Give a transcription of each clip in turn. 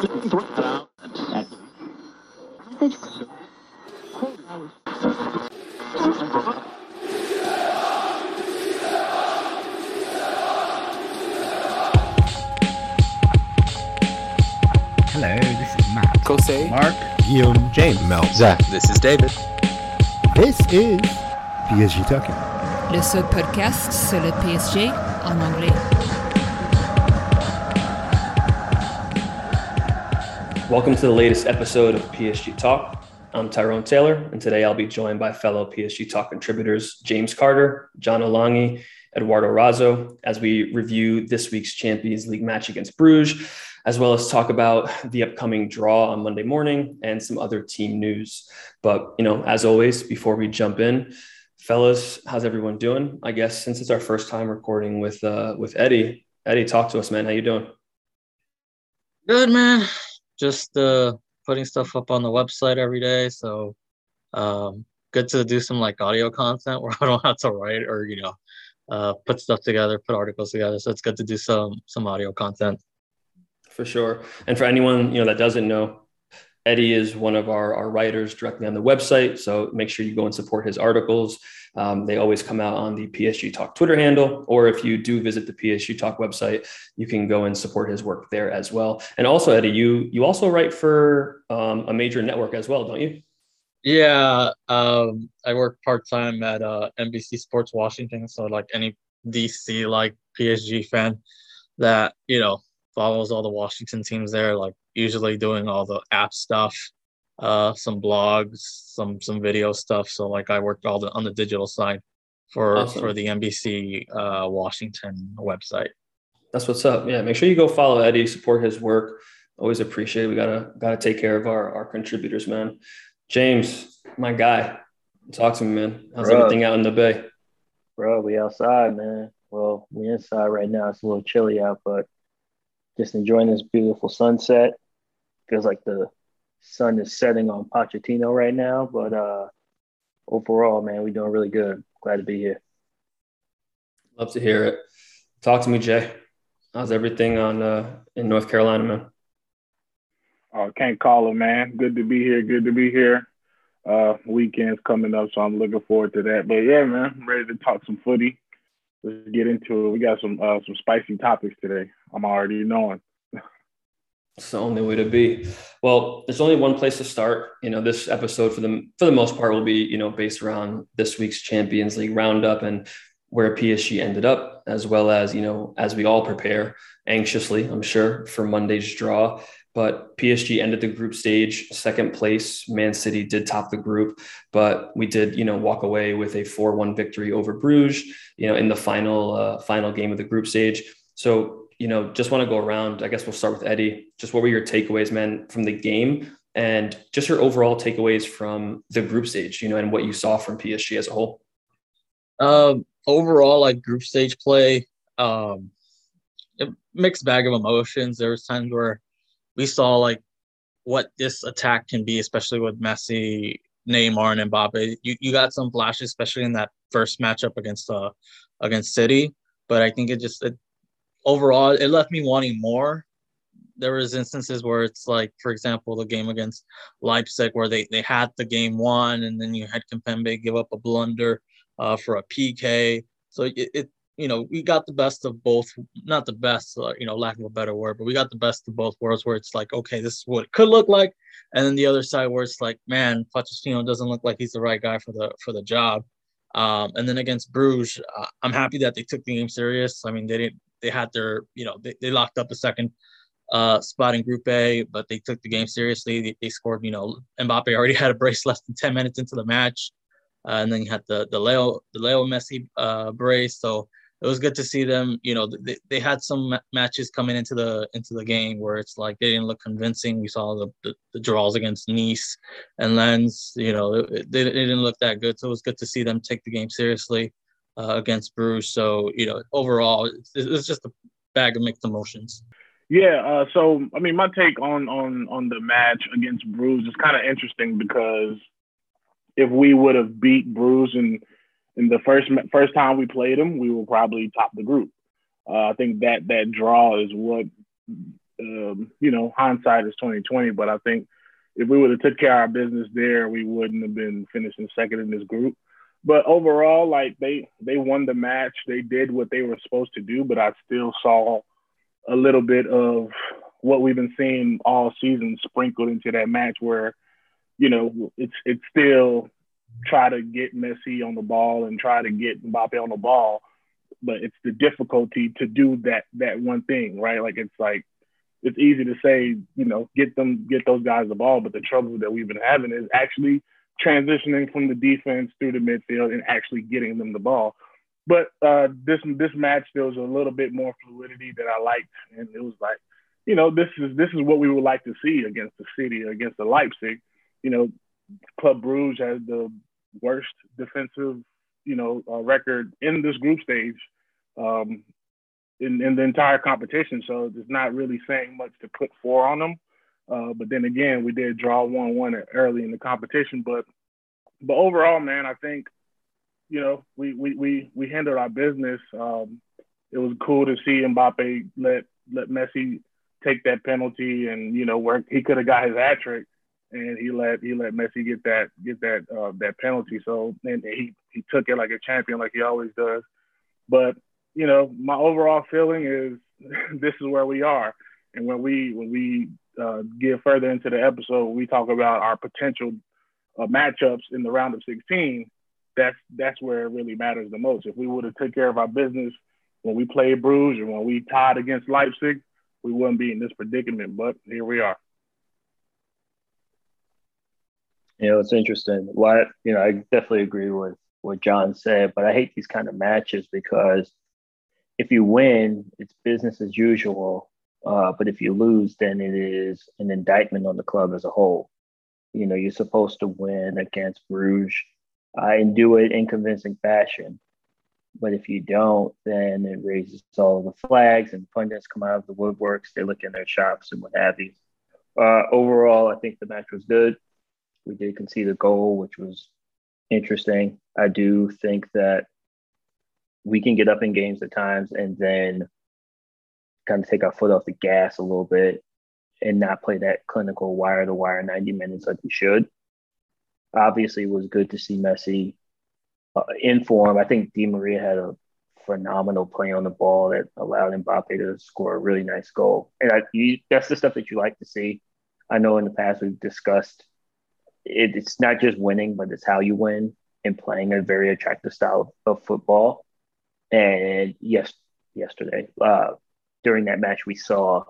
Hello, this is Matt. Kosei. Mark. Guillaume, James, Mel, Zach. This is David. This is PSG Talking. Le seul podcast sur le PSG en anglais. Welcome to the latest episode of PSG Talk. I'm Tyrone Taylor, and today I'll be joined by fellow PSG Talk contributors James Carter, John Olangi, Eduardo Razzo, as we review this week's Champions League match against Bruges, as well as talk about the upcoming draw on Monday morning and some other team news. But, you know, as always, before we jump in, fellas, how's everyone doing? I guess since it's our first time recording with uh, with Eddie, Eddie, talk to us, man. How you doing? Good man. Just uh putting stuff up on the website every day. So um good to do some like audio content where I don't have to write or you know uh put stuff together, put articles together. So it's good to do some some audio content. For sure. And for anyone, you know, that doesn't know, Eddie is one of our, our writers directly on the website. So make sure you go and support his articles. Um, they always come out on the PSG Talk Twitter handle, or if you do visit the PSG Talk website, you can go and support his work there as well. And also, Eddie, you you also write for um, a major network as well, don't you? Yeah, um I work part-time at uh NBC Sports Washington. So like any DC like PSG fan that, you know, follows all the Washington teams there, like usually doing all the app stuff, uh, some blogs, some some video stuff. So like I worked all the on the digital side for Awesome. for the NBC uh, Washington website. That's what's up. Yeah, make sure you go follow Eddie, support his work. Always appreciate it. We gotta gotta take care of our, our contributors, man. James, my guy, talk to me, man. How's Bro. everything out in the bay? Bro, we outside, man. Well, we inside right now. It's a little chilly out, but just enjoying this beautiful sunset. Feels like the sun is setting on Pochettino right now, but uh overall, man, we're doing really good. Glad to be here. Love to hear it. Talk to me, Jay. How's everything on uh, in North Carolina, man? Oh, can't call it, man. Good to be here. Good to be here. Uh, weekend's coming up, so I'm looking forward to that. But yeah, man, I'm ready to talk some footy. Let's get into it. We got some uh, some spicy topics today. I'm already knowing. It's the only way to be. Well, there's only one place to start. You know, this episode for the for the most part will be you know based around this week's Champions League roundup and where PSG ended up, as well as you know as we all prepare anxiously, I'm sure, for Monday's draw. But PSG ended the group stage second place. Man City did top the group, but we did you know walk away with a four one victory over Bruges. You know, in the final uh, final game of the group stage. So you know, just want to go around. I guess we'll start with Eddie. Just what were your takeaways, man, from the game and just your overall takeaways from the group stage, you know, and what you saw from PSG as a whole? Um, overall, like group stage play, um, a mixed bag of emotions. There was times where we saw like what this attack can be, especially with Messi, Neymar, and Mbappe. You you got some flashes, especially in that first matchup against uh against City. But I think it just it, overall it left me wanting more. There was instances where it's like, for example, the game against Leipzig where they they had the game won, and then you had Kimpembe give up a blunder uh, for a PK. So it, it, you know, we got the best of both, not the best, uh, you know, lack of a better word, but we got the best of both worlds where it's like, okay, this is what it could look like. And then the other side where it's like, man, Pochettino doesn't look like he's the right guy for the, for the job. Um, and then against Bruges, uh, I'm happy that they took the game serious. I mean, they didn't, they had their, you know, they, they locked up the second uh, spot in Group A, but they took the game seriously. They, they scored, you know, Mbappe already had a brace less than 10 minutes into the match. Uh, and then you had the the Leo the Leo Messi uh, brace. So it was good to see them. You know, they, they had some ma- matches coming into the into the game where it's like they didn't look convincing. We saw the the, the draws against Nice and Lens. You know, they, they didn't look that good. So it was good to see them take the game seriously uh, against Bruges. So you know, overall, it's, it's just a bag of mixed emotions. Yeah. Uh, so I mean, my take on on on the match against Bruges is kind of interesting because if we would have beat Bruges in in the first first time we played him, we will probably top the group. Uh, I think that that draw is what um, you know, hindsight is twenty twenty. But I think if we would have took care of our business there, we wouldn't have been finishing second in this group. But overall, like they they won the match. They did what they were supposed to do. But I still saw a little bit of what we've been seeing all season sprinkled into that match, where you know it's it's still try to get Messi on the ball and try to get Mbappe on the ball, but it's the difficulty to do that that one thing, right? Like it's like it's easy to say, you know, get them get those guys the ball, but the trouble that we've been having is actually transitioning from the defense through the midfield and actually getting them the ball. But uh, this this match there was a little bit more fluidity that I liked, and it was like, you know, this is this is what we would like to see against the City, against the Leipzig. You know, Club Bruges has the worst defensive, you know, uh, record in this group stage um, in, in the entire competition. So it's not really saying much to put four on them. Uh, but then again, we did draw one one early in the competition. But but overall, man, I think you know we we we we handled our business. Um, it was cool to see Mbappe let let Messi take that penalty, and you know where he could have got his hat trick, and he let he let Messi get that get that uh, that penalty. So and he he took it like a champion, like he always does. But you know, my overall feeling is this is where we are. And when we when we uh, get further into the episode, we talk about our potential uh, matchups in the round of 16. That's that's where it really matters the most. If we would have took care of our business when we played Bruges or when we tied against Leipzig, we wouldn't be in this predicament. But here we are. You know, it's interesting. What you know, I definitely agree with what John said, but I hate these kind of matches because if you win, it's business as usual. Uh, but if you lose, then it is an indictment on the club as a whole. You know, you're supposed to win against Bruges uh, and do it in convincing fashion. But if you don't, then it raises all the flags and pundits come out of the woodworks. They look in their shops and what have you. Uh, overall, I think the match was good. We did concede a goal, which was interesting. I do think that we can get up in games at times and then kind of take our foot off the gas a little bit and not play that clinical wire to wire 90 minutes like we should. Obviously, it was good to see Messi uh, in form. I think Di Maria had a phenomenal play on the ball that allowed Mbappe to score a really nice goal. And I, you, that's the stuff that you like to see. I know in the past we've discussed it, it's not just winning, but it's how you win and playing a very attractive style of football. And yes, yesterday, uh, during that match, we saw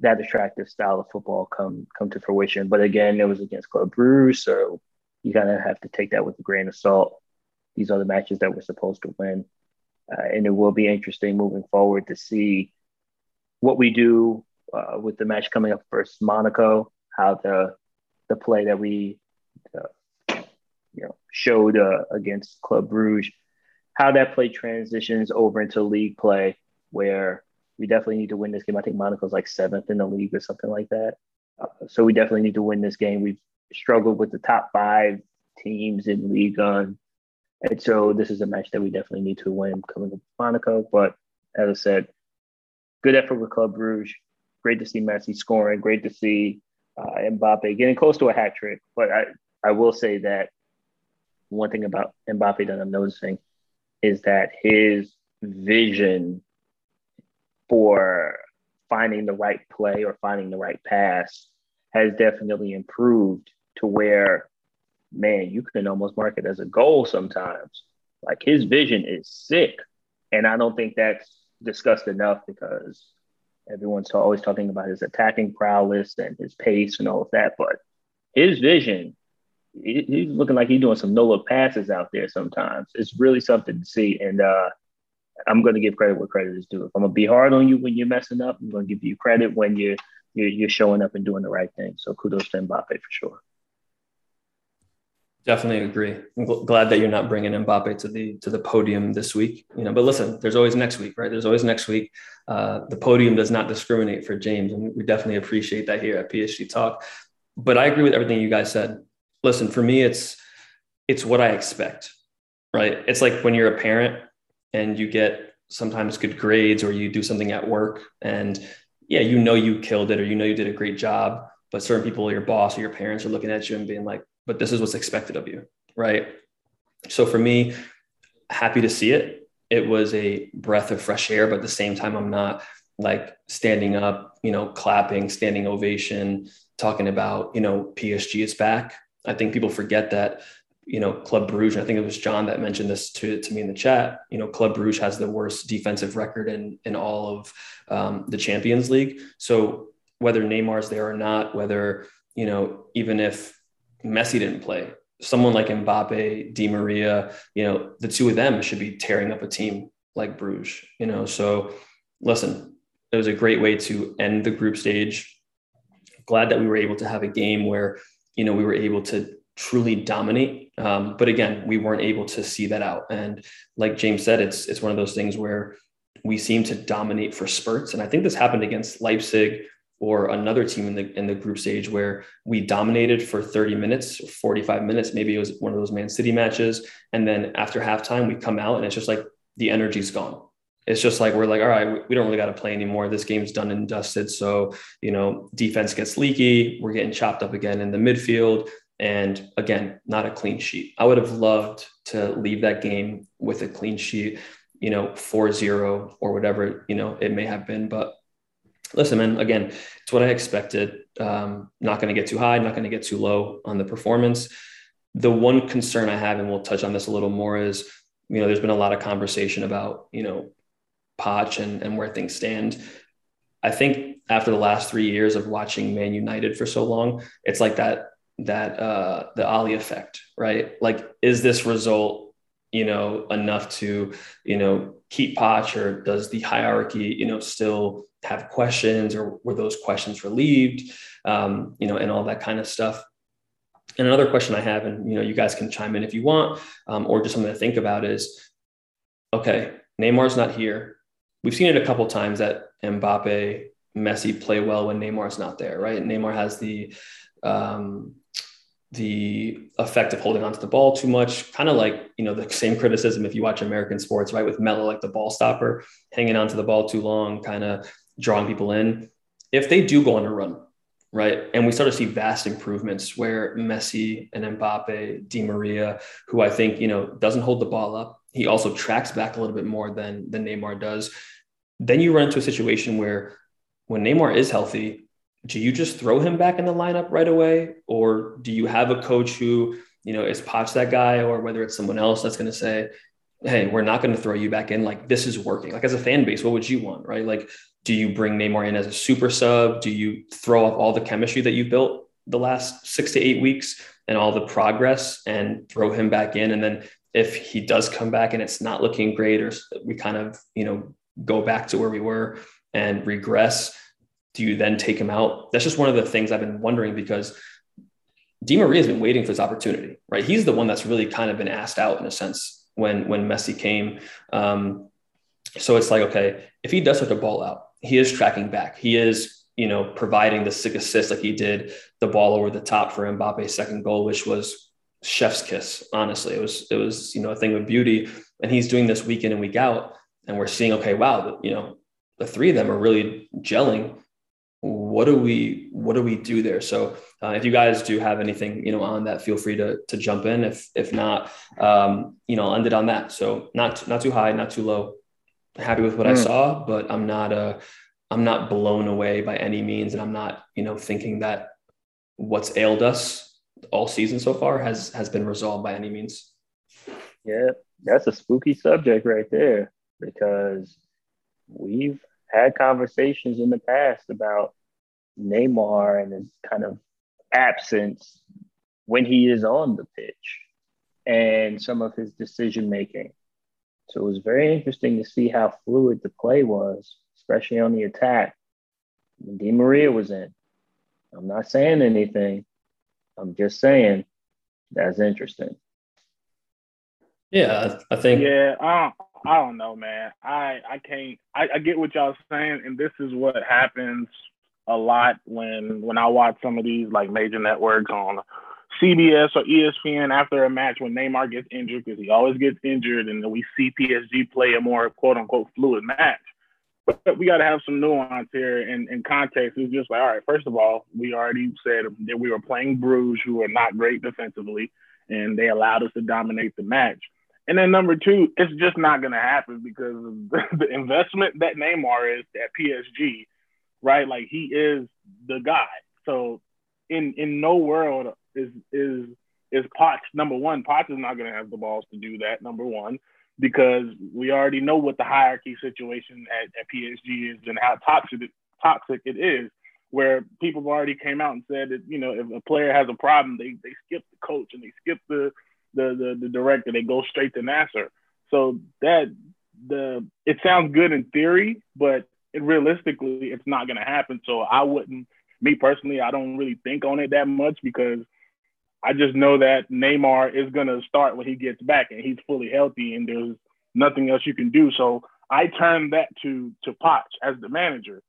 that attractive style of football come come to fruition. But again, it was against Club Bruges, so you kind of have to take that with a grain of salt. These are the matches that we're supposed to win, uh, and it will be interesting moving forward to see what we do uh, with the match coming up versus Monaco. How the the play that we uh, you know showed uh, against Club Bruges how that play transitions over into league play, where we definitely need to win this game. I think Monaco's like seventh in the league or something like that. Uh, so we definitely need to win this game. We've struggled with the top five teams in League One. And so this is a match that we definitely need to win coming up Monaco. But as I said, good effort with Club Bruges. Great to see Messi scoring. Great to see uh, Mbappe getting close to a hat trick. But I, I will say that one thing about Mbappe that I'm noticing is that his vision for finding the right play or finding the right pass has definitely improved to where, man, you can almost mark it as a goal sometimes. Like his vision is sick. And I don't think that's discussed enough because everyone's always talking about his attacking prowess and his pace and all of that. But his vision he's looking like he's doing some no look passes out there sometimes. It's really something to see. And uh, I'm going to give credit where credit is due. If I'm going to be hard on you when you're messing up, I'm going to give you credit when you're, you're, you're showing up and doing the right thing. So kudos to Mbappe for sure. Definitely agree. I'm gl- glad that you're not bringing Mbappe to the to the podium this week. You know, but listen, there's always next week, right? There's always next week. Uh, the podium does not discriminate for James, and we definitely appreciate that here at PSG Talk. But I agree with everything you guys said listen, for me, it's it's what I expect, right? It's like when you're a parent and you get sometimes good grades or you do something at work and yeah, you know you killed it or you know you did a great job, but certain people, your boss or your parents are looking at you and being like, but this is what's expected of you, right? So for me, happy to see it. It was a breath of fresh air, but at the same time, I'm not like standing up, you know, clapping, standing ovation, talking about, you know, PSG is back. I think people forget that, you know, Club Bruges, I think it was John that mentioned this to, to me in the chat, you know, Club Bruges has the worst defensive record in, in all of um, the Champions League. So whether Neymar's there or not, whether, you know, even if Messi didn't play, someone like Mbappe, Di Maria, you know, the two of them should be tearing up a team like Bruges, you know. So listen, it was a great way to end the group stage. Glad that we were able to have a game where, you know, we were able to truly dominate. Um, but again, we weren't able to see that out. And like James said, it's it's one of those things where we seem to dominate for spurts. And I think this happened against Leipzig or another team in the in the group stage where we dominated for 30 minutes, 45 minutes. Maybe it was one of those Man City matches. And then after halftime, we come out and it's just like the energy's gone. It's just like we're like, all right, we don't really got to play anymore. This game's done and dusted. So, you know, defense gets leaky. We're getting chopped up again in the midfield. And again, not a clean sheet. I would have loved to leave that game with a clean sheet, you know, 4 0 or whatever, you know, it may have been. But listen, man, again, it's what I expected. Um, not going to get too high, not going to get too low on the performance. The one concern I have, and we'll touch on this a little more, is you know, there's been a lot of conversation about you know, Poch and and where things stand. I think after the last three years of watching Man United for so long, it's like that that uh, the Ole effect, right? Like, is this result, you know, enough to you know keep Poch, or does the hierarchy, you know, still have questions or were those questions relieved um, you know and all that kind of stuff? And another question i have and you know you guys can chime in if you want um, or just something to think about is okay neymar's not here. We've seen it a couple times that mbappe messi play well when neymar's not there right? Neymar has the um, the effect of holding onto the ball too much, kind of like you know the same criticism if you watch American sports, right? With Melo, like the ball stopper, hanging onto the ball too long, kind of drawing people in. If they do go on a run, right, and we start to see vast improvements where Messi and Mbappe, Di Maria, who I think you know doesn't hold the ball up, he also tracks back a little bit more than than Neymar does. Then you run into a situation where when Neymar is healthy, do you just throw him back in the lineup right away, or do you have a coach who you know is Poch that guy, or whether it's someone else that's going to say, hey, we're not going to throw you back in. Like this is working. Like as a fan base, what would you want, right? Like, do you bring Neymar in as a super sub? Do you throw off all the chemistry that you built the last six to eight weeks and all the progress and throw him back in? And then if he does come back and it's not looking great, or we kind of, you know, go back to where we were and regress, do you then take him out? That's just one of the things I've been wondering because Di Maria has been waiting for this opportunity, right? He's the one that's really kind of been asked out in a sense when when Messi came. Um, so it's like, okay, if he does start to ball out, he is tracking back. He is, you know, providing the sick assist like he did the ball over the top for Mbappe's second goal, which was chef's kiss. Honestly, it was it was you know a thing of beauty, and he's doing this week in and week out, and we're seeing, okay, wow, you know, the three of them are really gelling what do we what do we do there? So uh, if you guys do have anything you know on that feel free to to jump in. If if not um, you know I'll end it on that. So not not too high not too low. Happy with what mm. i saw but i'm not uh i'm not blown away by any means and i'm not you know thinking that what's ailed us all season so far has has been resolved by any means. Yeah that's a spooky subject right there because we've had conversations in the past about Neymar and his kind of absence when he is on the pitch and some of his decision making. So it was very interesting to see how fluid the play was, especially on the attack when Di Maria was in. I'm not saying anything. I'm just saying that's interesting. Yeah, I think. Yeah, I don't, I don't know, man. I I can't. I, I get what y'all saying, and this is what happens a lot when when I watch some of these like major networks on CBS or ESPN after a match when Neymar gets injured because he always gets injured, and we see PSG play a more quote unquote fluid match. but we got to have some nuance here and, and context. It's just like, all right, first of all, we already said that we were playing Bruges, who are not great defensively, and they allowed us to dominate the match. And then number two, it's just not going to happen because of the investment that Neymar is at PSG, right? Like he is the guy. So in in no world is is is Poch number one. Poch is not going to have the balls to do that. Number one, because we already know what the hierarchy situation at, at PSG is and how toxic it, toxic it is. Where people have already came out and said that you know if a player has a problem, they they skip the coach and they skip the the the, the director, they go straight to Nasser. So that the it sounds good in theory, but it, realistically, it's not going to happen. So I wouldn't, me personally, I don't really think on it that much because I just know that Neymar is going to start when he gets back and he's fully healthy and there's nothing else you can do. So I turn that to to Poch as the manager.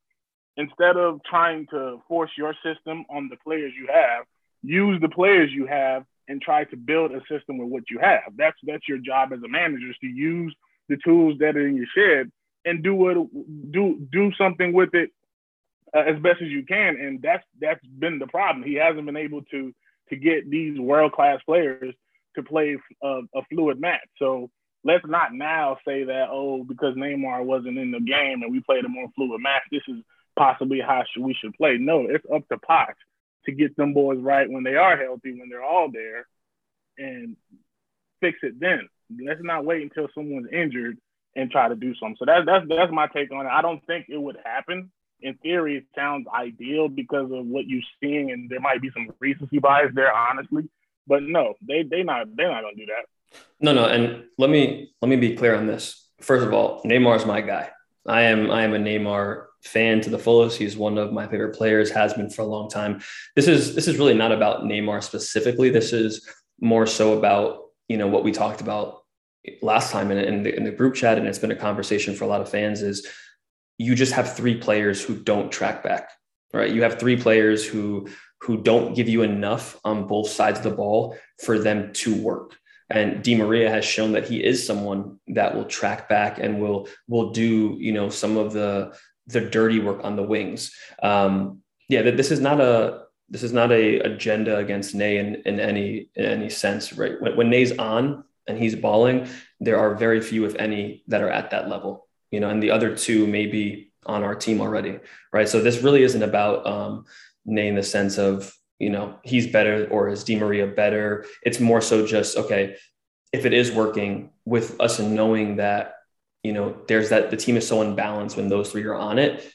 Instead of trying to force your system on the players you have, use the players you have and try to build a system with what you have. That's that's your job as a manager is to use the tools that are in your shed and do what do do something with it uh, as best as you can. And that's that's been the problem. He hasn't been able to to get these world class players to play a, a, fluid match. So let's not now say that oh because Neymar wasn't in the game and we played a more fluid match, this is possibly how we should play. No, it's up to Poch to get them boys right when they are healthy, when they're all there, and fix it then. Let's not wait until someone's injured and try to do something. So that's that's that's my take on it. I don't think it would happen in theory, it sounds ideal because of what you're seeing, and there might be some recency bias there, honestly. But no, they they not they're not gonna do that. No, no, and let me let me be clear on this. First of all, Neymar's my guy. I am I am a Neymar fan to the fullest. He's one of my favorite players, has been for a long time. This is this is really not about Neymar specifically. This is more so about you know what we talked about last time in, in, the, in the group chat, and it's been a conversation for a lot of fans. Is you just have three players who don't track back, right? You have three players who who don't give you enough on both sides of the ball for them to work. And Di Maria has shown that he is someone that will track back and will will do you know some of the the dirty work on the wings. Um, yeah, this is not a this is not a agenda against Ney in, in any in any sense, right? When, when Ney's on and he's balling, there are very few, if any, that are at that level you know, and the other two may be on our team already, right? So this really isn't about um, Ney in the sense of, you know, he's better or is Di Maria better. It's more so just, okay, if it is working with us and knowing that, you know, there's that the team is so unbalanced when those three are on it.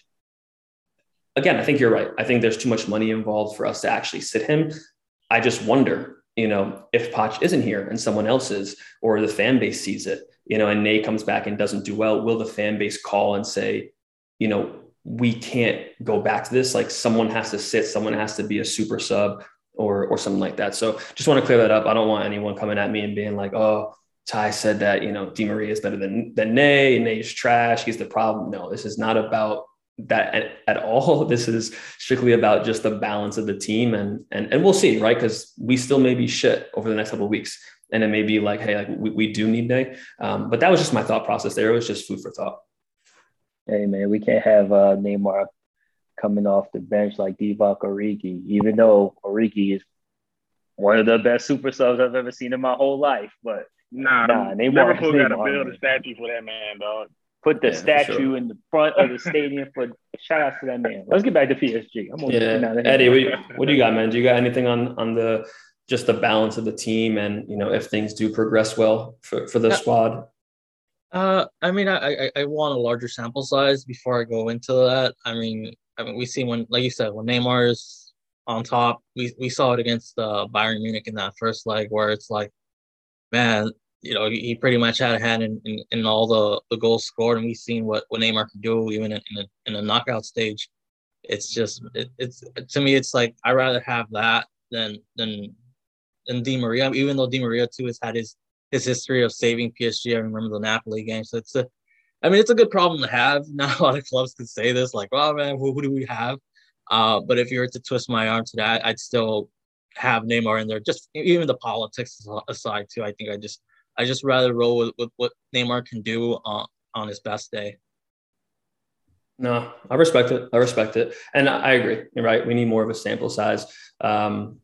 Again, I think you're right. I think there's too much money involved for us to actually sit him. I just wonder, you know, if Poch isn't here and someone else is, or the fan base sees it, you know, and Ney comes back and doesn't do well, will the fan base call and say, you know, we can't go back to this? Like someone has to sit, someone has to be a super sub or or something like that. So just want to clear that up. I don't want anyone coming at me and being like, oh, Ty said that, you know, Di Maria is better than than Ney, Nay is trash, he's the problem. No, this is not about that at, at, all. This is strictly about just the balance of the team, and and and we'll see, right? Because we still may be shit over the next couple of weeks and it may be like, hey, like we, we do need Ney. Um, but that was just my thought process there. It was just food for thought. Hey man, we can't have uh, Neymar coming off the bench like Divock Origi, even though Origi is one of the best super subs I've ever seen in my whole life. But nah, nah Neymar, Liverpool got to build a statue for that man, dog. Put the yeah, statue sure. in the front of the stadium for shout out to that man. Let's get back to PSG. I'm yeah. Eddie, what, what do you got, man? Do you got anything on on the just the balance of the team and you know if things do progress well for, for the yeah. squad uh i mean I, I i want a larger sample size before i go into that i mean i mean we see when like you said when neymar is on top we we saw it against uh bayern munich in that first leg where it's like man you know he pretty much had a hand in, in, in all the, the goals scored and we've seen what, what neymar can do even in, in, a, in a knockout stage it's just it, it's to me it's like I'd rather have that than than and Di Maria, even though Di Maria too has had his his history of saving PSG. I remember the Napoli game, so it's a, I mean, it's a good problem to have. Not a lot of clubs could say this, like, "Oh man, who, who do we have?" Uh, but if you were to twist my arm to that, I'd still have Neymar in there. Just even the politics aside, too. I think I just I just rather roll with, with what Neymar can do on on his best day. No, I respect it. I respect it, and I agree. You're right. We need more of a sample size. Um,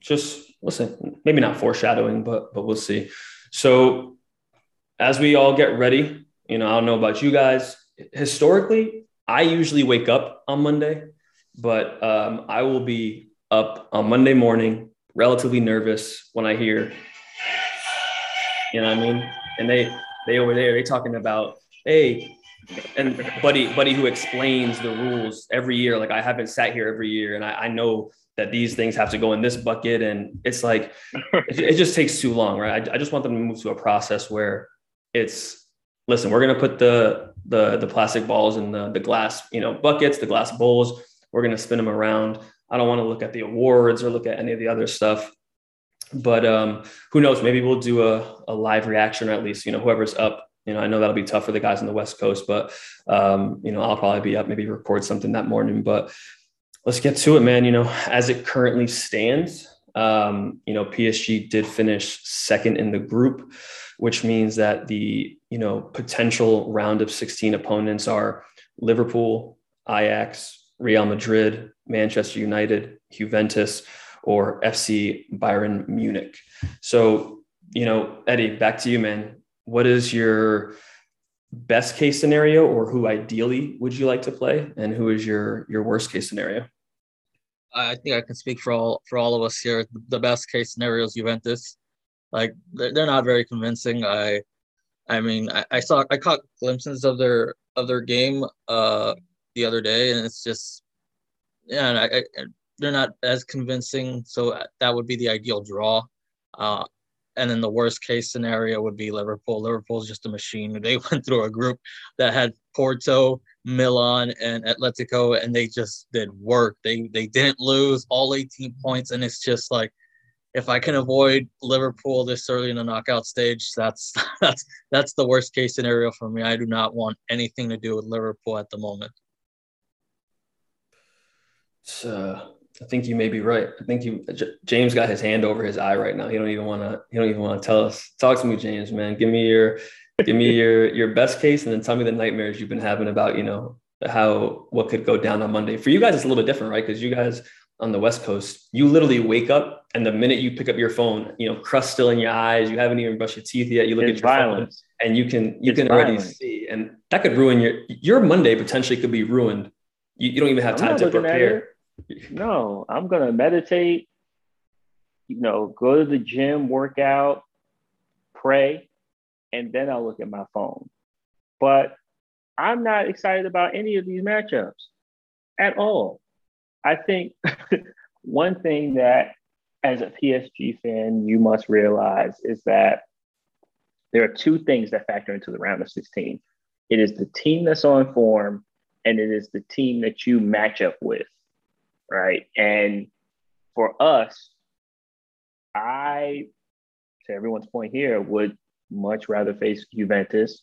just listen, maybe not foreshadowing, but but we'll see. So as we all get ready, you know, I don't know about you guys. Historically, I usually wake up on Monday, but um, I will be up on Monday morning, relatively nervous when I hear, you know what I mean? And they they over there, they talking about, hey, and buddy, buddy who explains the rules every year. Like I haven't sat here every year, and I, I know that these things have to go in this bucket, and it's like it, just takes too long, right? I, I just want them to move to a process where it's listen, we're gonna put the the the plastic balls in the the glass, you know, buckets, the glass bowls. We're gonna spin them around. I don't want to look at the awards or look at any of the other stuff. But um, who knows? Maybe we'll do a, a live reaction, or at least you know whoever's up you know, I know that'll be tough for the guys on the West Coast, but um, you know, I'll probably be up, maybe record something that morning. But let's get to it, man. You know, as it currently stands, um, you know, PSG did finish second in the group, which means that the you know potential round of 16 opponents are Liverpool, Ajax, Real Madrid, Manchester United, Juventus, or FC Bayern Munich. So, you know, Eddie, back to you, man. What is your best case scenario or who ideally would you like to play? And who is your your worst case scenario? I think i can speak for all for all of us here. The best case scenario is juventus. Like they're not very convincing. I i mean i, I saw i caught glimpses of their of their game uh the other day and it's just yeah I, I, they're not as convincing so that would be the ideal draw uh and then the worst case scenario would be Liverpool. Liverpool's just a machine. They went through a group that had Porto, Milan, and Atletico, and they just did work. They they didn't lose all 18 points, and it's just like if I can avoid Liverpool this early in the knockout stage, that's that's that's the worst case scenario for me. I do not want anything to do with Liverpool at the moment. So I think you may be right. I think you James got his hand over his eye right now. He don't even want to. He don't even want to tell us. Talk to me, James. Man, give me your, give me your your best case, and then tell me the nightmares you've been having about you know how what could go down on Monday. For you guys, it's a little bit different, right? Because you guys on the West Coast, you literally wake up and the minute you pick up your phone, you know, crust still in your eyes. You haven't even brushed your teeth yet. You look it's at your violence. phone and you can you it's can already see, and that could ruin your your Monday. Potentially could be ruined. You, you don't even have time to prepare no, I'm gonna meditate, you know, go to the gym, work out, pray, and then I'll look at my phone. But I'm not excited about any of these matchups at all. I think one thing that as a PSG fan, you must realize is that there are two things that factor into the round of 16. It is the team that's on form, and it is the team that you match up with right? And for us, I, to everyone's point here, would much rather face Juventus.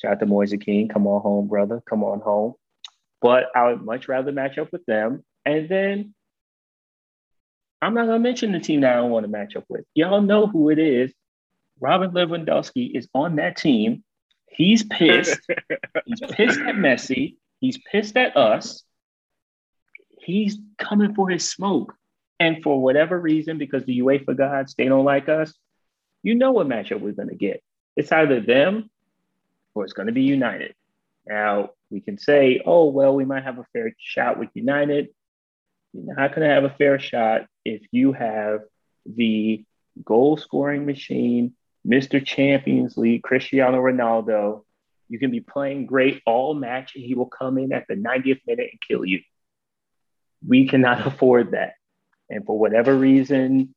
Shout out to Moise Kean. Come on home, brother. Come on home. But I would much rather match up with them. And then I'm not going to mention the team that I don't want to match up with. Y'all know who it is. Robert Lewandowski is on that team. He's pissed. He's pissed at Messi. He's pissed at us he's coming for his smoke. And for whatever reason, because the UEFA gods, they don't like us, you know what matchup we're going to get. It's either them or it's going to be United. Now, we can say, oh, well, we might have a fair shot with United. You're not going to have a fair shot if you have the goal scoring machine, Mr. Champions League, Cristiano Ronaldo. You can be playing great all match, and he will come in at the 90th minute and kill you. We cannot afford that. And for whatever reason,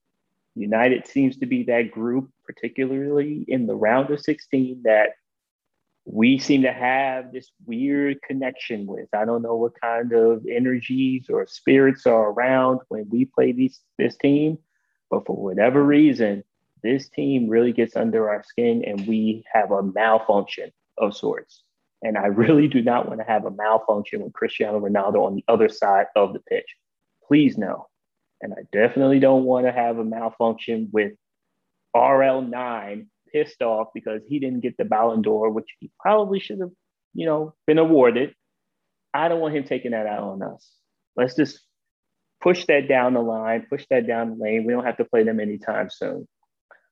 United seems to be that group, particularly in the round of 16, that we seem to have this weird connection with. I don't know what kind of energies or spirits are around when we play these, this team, but for whatever reason, this team really gets under our skin and we have a malfunction of sorts. And I really do not want to have a malfunction with Cristiano Ronaldo on the other side of the pitch. Please no. And I definitely don't want to have a malfunction with RL9 pissed off because he didn't get the Ballon d'Or, which he probably should have, you know, been awarded. I don't want him taking that out on us. Let's just push that down the line, push that down the lane. We don't have to play them anytime soon.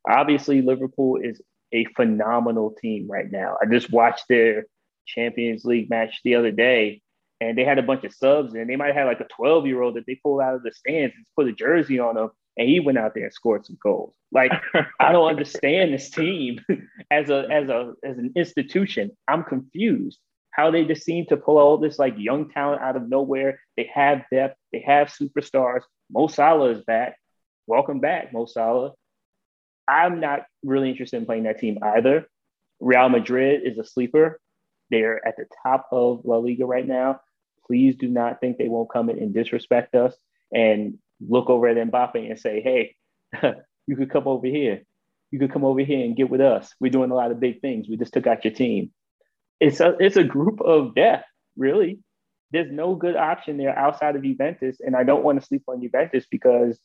Obviously, Liverpool is a phenomenal team right now. I just watched their Champions League match the other day, and they had a bunch of subs, and they might have like a 12 year old that they pulled out of the stands and put a jersey on him, and he went out there and scored some goals. Like I don't understand this team as a as a as an institution. I'm confused how they just seem to pull all this like young talent out of nowhere. They have depth, they have superstars. Mo Salah is back. Welcome back, Mo Salah. I'm not really interested in playing that team either. Real Madrid is a sleeper. They're at the top of La Liga right now. Please do not think they won't come in and disrespect us and look over at Mbappe and say, hey, you could come over here. You could come over here and get with us. We're doing a lot of big things. We just took out your team. It's a, it's a group of death, really. There's no good option there outside of Juventus. And I don't want to sleep on Juventus because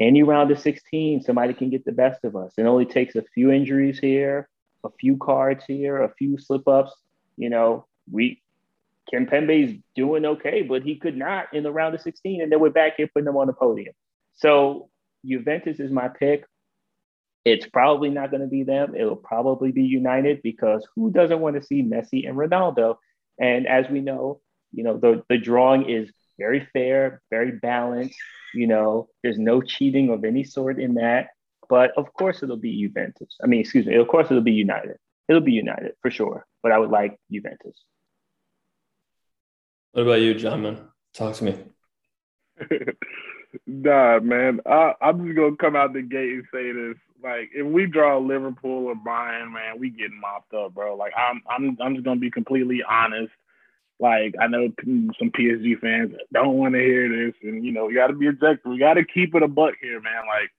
any round of 16, somebody can get the best of us. It only takes a few injuries here, a few cards here, a few slip ups. You know, we Kimpembe's doing okay, but he could not in the round of 16, and then we're back here putting them on the podium. So Juventus is my pick. It's probably not going to be them. It'll probably be United because who doesn't want to see Messi and Ronaldo? And as we know, you know, the, the drawing is very fair, very balanced. You know, there's no cheating of any sort in that. But of course, it'll be Juventus. I mean, excuse me. Of course, it'll be United. It'll be United for sure. But I would like Juventus. What about you, John? Man, talk to me. nah, man. I, I'm just gonna come out the gate and say this. Like, if we draw Liverpool or Bayern, man, we get mopped up, bro. Like, I'm, I'm, I'm just gonna be completely honest. Like, I know some PSG fans don't want to hear this, and you know, you got to be objective. We got to keep it a buck here, man. Like,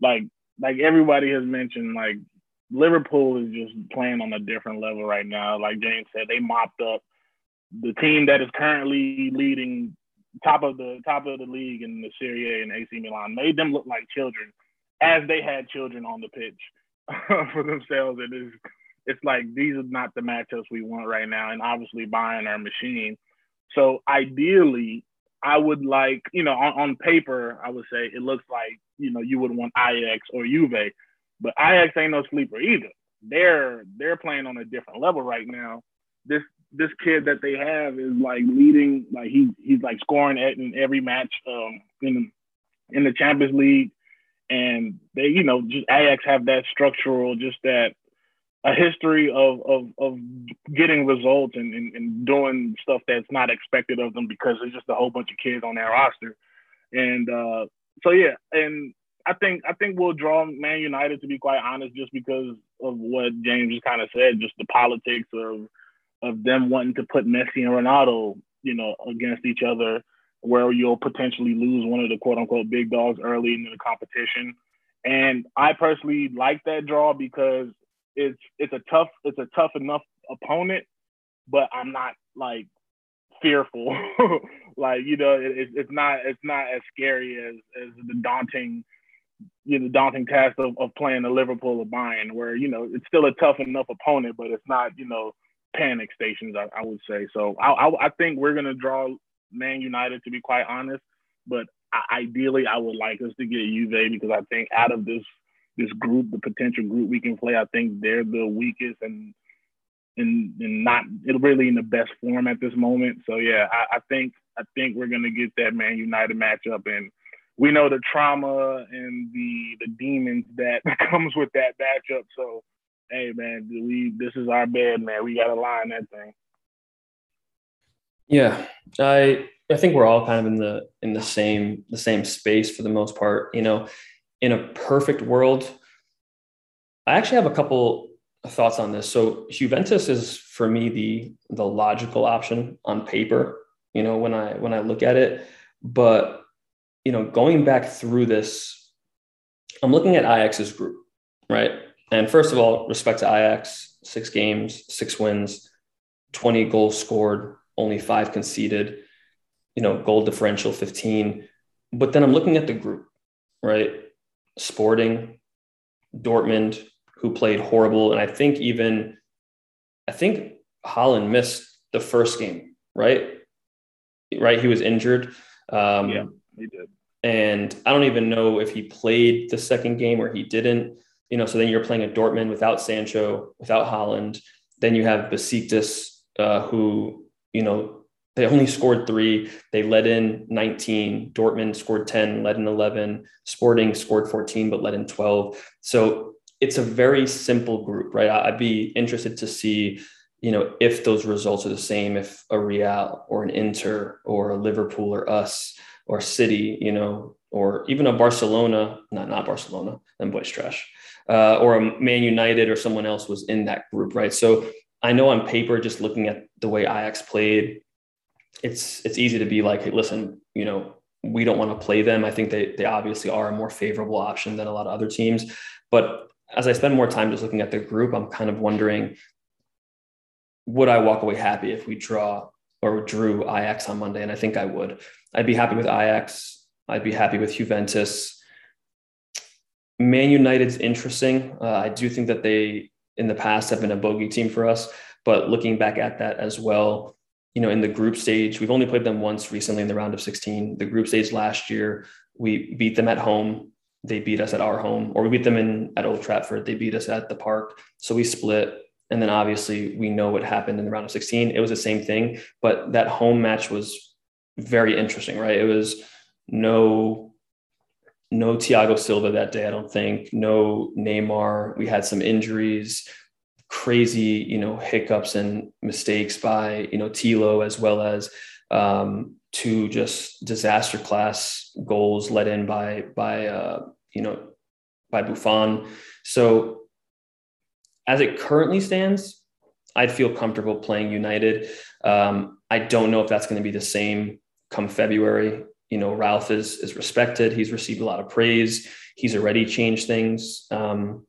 like, like everybody has mentioned, like Liverpool is just playing on a different level right now. Like James said, they mopped up the team that is currently leading top of the top of the league in the Serie A and AC Milan made them look like children, as they had children on the pitch for themselves. It is it's like these are not the matchups we want right now, and obviously buying our machine. So ideally, I would like you know on, on paper I would say it looks like you know you would want Ajax or Juve, but Ajax ain't no sleeper either. They're they're playing on a different level right now. This this kid that they have is like leading, like he he's like scoring at in every match um, in in the Champions League, and they you know just Ajax have that structural, just that a history of of of getting results and, and, and doing stuff that's not expected of them because there's just a whole bunch of kids on their roster, and uh, so yeah, and I think I think we'll draw Man United to be quite honest, just because of what James just kind of said, just the politics of of them wanting to put Messi and Ronaldo, you know, against each other, where you'll potentially lose one of the quote unquote big dogs early in the competition. And I personally like that draw because it's it's a tough it's a tough enough opponent, but I'm not like fearful. like you know, it, it's not it's not as scary as as the daunting you know daunting task of, of playing the Liverpool or Bayern, where you know it's still a tough enough opponent, but it's not you know panic stations, I, I would say. So I, I, I, think we're to draw Man United, to be quite honest. But ideally, I would like us to get Juve because I think out of this this group, the potential group we can play, I think they're the weakest and and, and not really in the best form at this moment. So yeah, I, I think I think we're gonna get that Man United matchup, and we know the trauma and the the demons that comes with that matchup. So hey man, we this is our bed, man. We gotta line that thing. Yeah, I I think we're all kind of in the in the same the same space for the most part. You know, in a perfect world, I actually have a couple thoughts on this. So Juventus is for me the the logical option on paper. You know, when I when I look at it, but you know, going back through this, I'm looking at Ajax's group, right? And first of all, respect to Ajax, six games, six wins, 20 goals scored, only five conceded, you know, goal differential 15. But then I'm looking at the group, right? Sporting, Dortmund, who played horrible. And I think even, I think Haaland missed the first game, right? Right, he was injured. Um, Yeah, he did. and I don't even know if he played the second game or he didn't. You know, so then you're playing a Dortmund without Sancho, without Haaland. Then you have Besiktas, uh, who you know they only scored three. They led in 19. Dortmund scored 10, led in 11. Sporting scored 14, but led in 12. So it's a very simple group, right? I'd be interested to see, you know, if those results are the same, if a Real or an Inter or a Liverpool or us or City, you know, or even a Barcelona, not not Barcelona, then boys trash, uh, or a Man United or someone else was in that group, right? So I know on paper, just looking at the way Ajax played, it's it's easy to be like, hey, listen, you know, we don't want to play them. I think they they obviously are a more favorable option than a lot of other teams. But as I spend more time just looking at the group, I'm kind of wondering, would I walk away happy if we draw or drew Ajax on Monday? And I think I would. I'd be happy with Ajax. I'd be happy with Juventus. Man United's interesting. Uh, I do think that they, in the past, have been a bogey team for us. But looking back at that as well, you know, in the group stage, we've only played them once recently in the round of 16. The group stage last year, we beat them at home. They beat us at our home, or we beat them in at Old Trafford. They beat us at the park. So we split. And then obviously we know what happened in the round of 16. It was the same thing, but that home match was very interesting, right? It was no no Thiago Silva that day, I don't think. No Neymar. We had some injuries, crazy, you know, hiccups and mistakes by, you know, Thilo as well as um, two just disaster class goals let in by by uh, you know by Buffon. So as it currently stands, I'd feel comfortable playing United. Um, I don't know if that's going to be the same come February. You know, Ralf is is respected. He's received a lot of praise. He's already changed things. Um,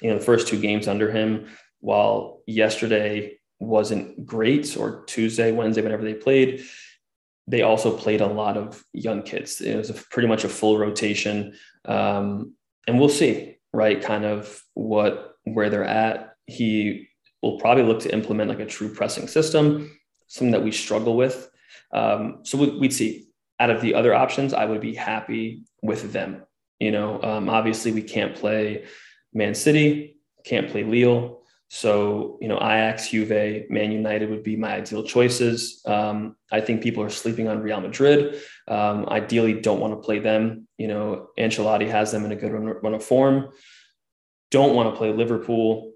you know, the first two games under him, while yesterday wasn't great, or Tuesday, Wednesday, whenever they played, they also played a lot of young kids. It was a, pretty much a full rotation, um, and we'll see, right? Kind of what where they're at. He will probably look to implement like a true pressing system, something that we struggle with. Um, so we, would see. Out of the other options, I would be happy with them. You know, um, obviously we can't play Man City, can't play Lille. So, you know, Ajax, Juve, Man United would be my ideal choices. Um, I think people are sleeping on Real Madrid. Um, ideally, don't want to play them. You know, Ancelotti has them in a good run, run of form. Don't want to play Liverpool.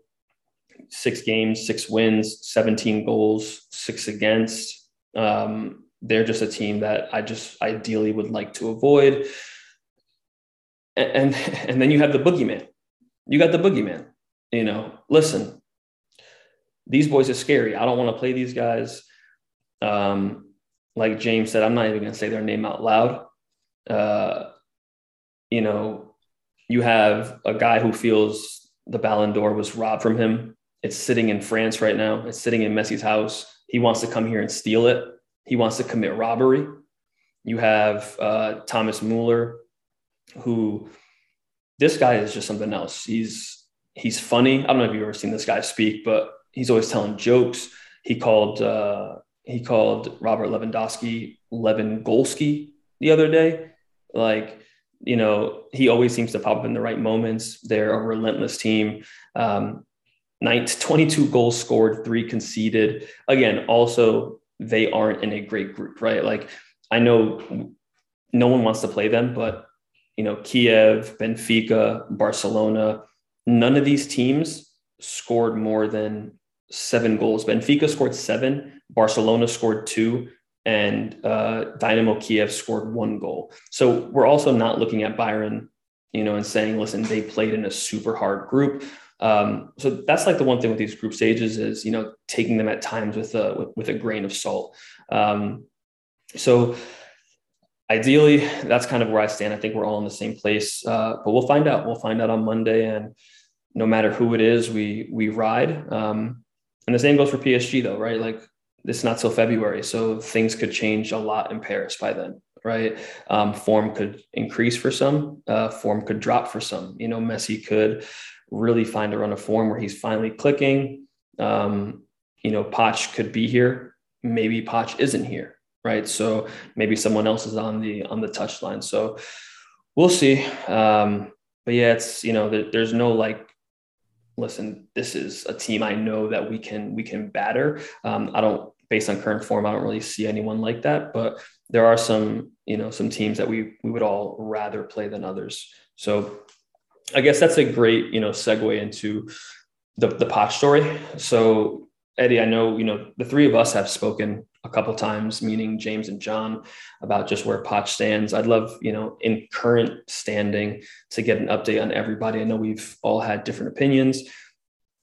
Six games, six wins, 17 goals, six against. Um, they're just a team that I just ideally would like to avoid. And, and, and then you have the boogeyman. You got the boogeyman. You know, listen, these boys are scary. I don't want to play these guys. Um, like James said, I'm not even going to say their name out loud. Uh, you know, you have a guy who feels the Ballon d'Or was robbed from him. It's sitting in France right now. It's sitting in Messi's house. He wants to come here and steal it. He wants to commit robbery. You have uh, Thomas Mueller, who this guy is just something else. He's he's funny. I don't know if you've ever seen this guy speak, but he's always telling jokes. He called uh, he called Robert Lewandowski Lewandowski the other day. Like you know, he always seems to pop up in the right moments. They're a relentless team. Um, 22 goals scored, three conceded. Again, also they aren't in a great group, right? Like I know no one wants to play them, but you know, Kiev, Benfica, Barcelona, none of these teams scored more than seven goals. Benfica scored seven, Barcelona scored two, and uh, Dynamo Kiev scored one goal. So we're also not looking at Bayern, you know, and saying, listen, they played in a super hard group. Um, so that's like the one thing with these group stages is you know taking them at times with a with, with a grain of salt. Um, so ideally, that's kind of where I stand. I think we're all in the same place, uh, but we'll find out. We'll find out on Monday, and no matter who it is, we we ride. Um, and the same goes for PSG though, right? Like it's not till February, so things could change a lot in Paris by then right? Um, form could increase for some, uh, form could drop for some. You know, Messi could really find a run of form where he's finally clicking. Um, you know, Poch could be here. maybe Poch isn't here, right? So maybe someone else is on the on the touchline. So we'll see. Um, but yeah, it's you know there, there's no like, listen, this is a team I know that we can we can batter. Um, I don't based on current form, I don't really see anyone like that. But there are some you know some teams that we we would all rather play than others. So I guess that's a great you know segue into the the pot story. So Eddie, I know you know the three of us have spoken a couple times, meaning James and John, about just where Poch stands. I'd love you know in current standing to get an update on everybody. I know we've all had different opinions.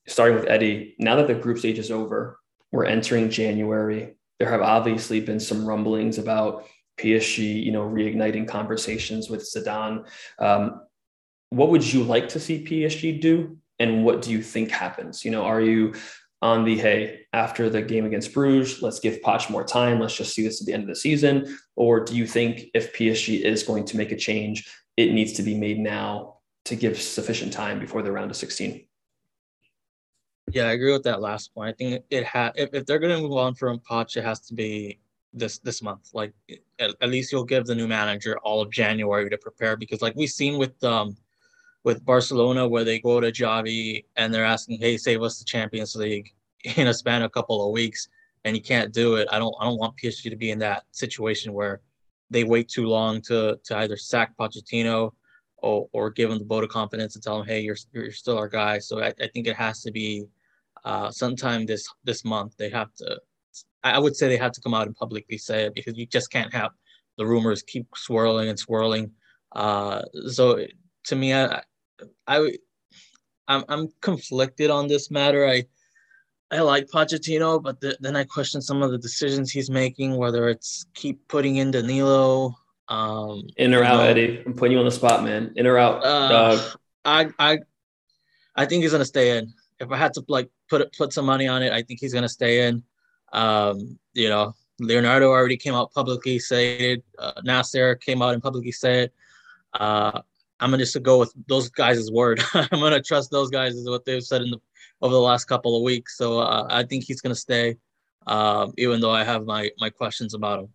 Starting with Eddie, now that the group stage is over, we're entering January. There have obviously been some rumblings about PSG, you know, reigniting conversations with Zidane. Um, what would you like to see PSG do and what do you think happens? You know, are you on the hey, after the game against Bruges, let's give Poch more time, let's just see this at the end of the season? Or do you think if PSG is going to make a change, it needs to be made now to give sufficient time before the round of 16? Yeah, I agree with that last point. I think it had if, if they're going to move on from Poch, it has to be this this month. Like at, at, least you'll give the new manager all of January to prepare because like we've seen with um with Barcelona where they go to Xavi and they're asking, "Hey, save us the Champions League in a span of a couple of weeks," and you can't do it. I don't I don't want PSG to be in that situation where they wait too long to to either sack Pochettino or or give him the vote of confidence and tell him, "Hey, you're you're still our guy." So I, I think it has to be uh, sometime this this month. They have to. I would say they have to come out and publicly say it because you just can't have the rumors keep swirling and swirling. Uh, so to me, I, I I'm, I'm conflicted on this matter. I I like Pochettino, but the, then I question some of the decisions he's making, whether it's keep putting in Danilo. Um, in or out, know, Eddie? I'm putting you on the spot, man. In or out, uh, dog. I I I think he's gonna stay in. If I had to like put put some money on it, I think he's gonna stay in. Um, you know, Leonardo already came out publicly said Uh, Nasser came out and publicly said. Uh, I'm gonna just go with those guys' word. I'm gonna trust those guys is what they've said in the over the last couple of weeks. So uh, I think he's gonna stay, um, even though I have my my questions about him.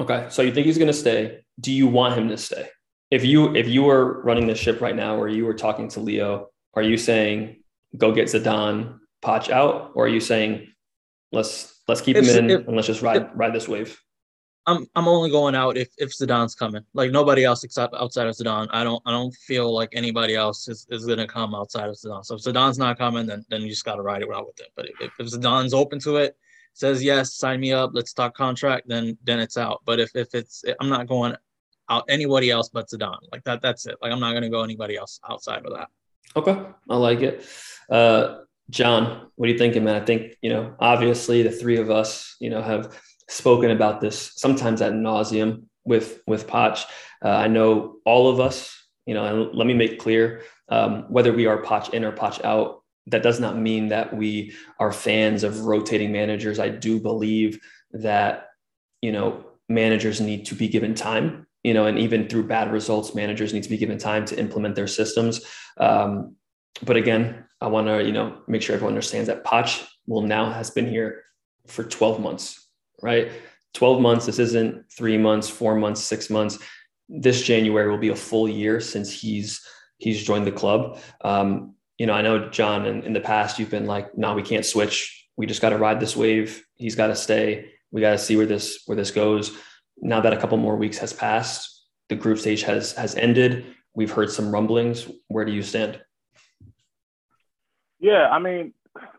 Okay, so you think he's gonna stay? Do you want him to stay? If you if you were running the ship right now, or you were talking to Leo, are you saying go get Zidane, Poch out, or are you saying let's let's keep if, him in if, and let's just ride if, ride this wave? I'm I'm only going out if if Zidane's coming. Like nobody else except outside of Zidane. I don't I don't feel like anybody else is, is gonna come outside of Zidane. So if Zidane's not coming, then then you just gotta ride it out with it. But if, if Zidane's open to it, says yes, sign me up, let's talk contract, then then it's out. But if if it's I'm not going out anybody else but Zidane. Like that that's it. Like I'm not gonna go anybody else outside of that. Okay, I like it. Uh, John, what are you thinking, man? I think you know obviously the three of us you know have spoken about this sometimes at nauseum with with Poch. Uh, I know all of us, you know, and let me make clear um, whether we are Poch in or Poch out. That does not mean that we are fans of rotating managers. I do believe that you know managers need to be given time. You know, and even through bad results, managers need to be given time to implement their systems. Um, but again, I want to you know make sure everyone understands that Poch will now has been here for 12 months right? 12 months. This isn't three months, four months, six months. This January will be a full year since he's he's joined the club. Um, you know, I know John, in, in the past, you've been like, "No, we can't switch. We just got to ride this wave. He's got to stay. We got to see where this where this goes." Now that a couple more weeks has passed, the group stage has has ended. We've heard some rumblings. Where do you stand? Yeah, I mean,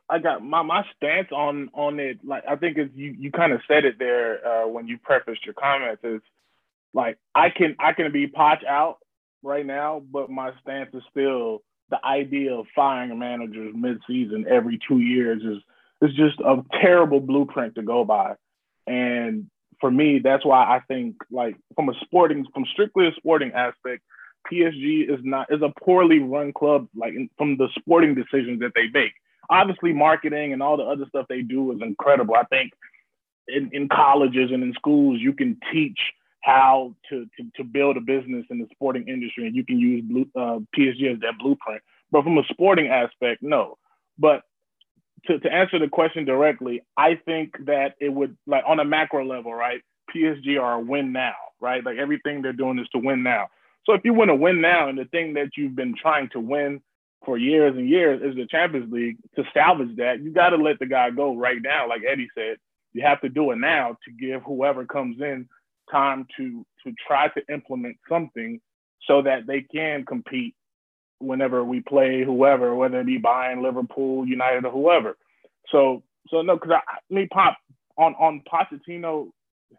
I got my my stance on on it. Like I think is you you kind of said it there uh, when you prefaced your comments. Is like I can I can be Poch out right now, but my stance is still the idea of firing managers mid-season every two years is is just a terrible blueprint to go by. And for me, that's why I think like from a sporting from strictly a sporting aspect, PSG is not is a poorly run club like from the sporting decisions that they make obviously marketing and all the other stuff they do is incredible. I think in, in colleges and in schools, you can teach how to, to, to build a business in the sporting industry and you can use blue, uh, PSG as that blueprint. But from a sporting aspect, no. But to, to answer the question directly, I think that it would like on a macro level, right? PSG are a win now, right? Like everything they're doing is to win now. So if you want to win now, and the thing that you've been trying to win for years and years is the Champions League, to salvage that, you got to let the guy go right now. Like Eddie said, you have to do it now to give whoever comes in time to to try to implement something so that they can compete whenever we play whoever, whether it be Bayern, Liverpool, United, or whoever. So so no, because I me pop on on Pochettino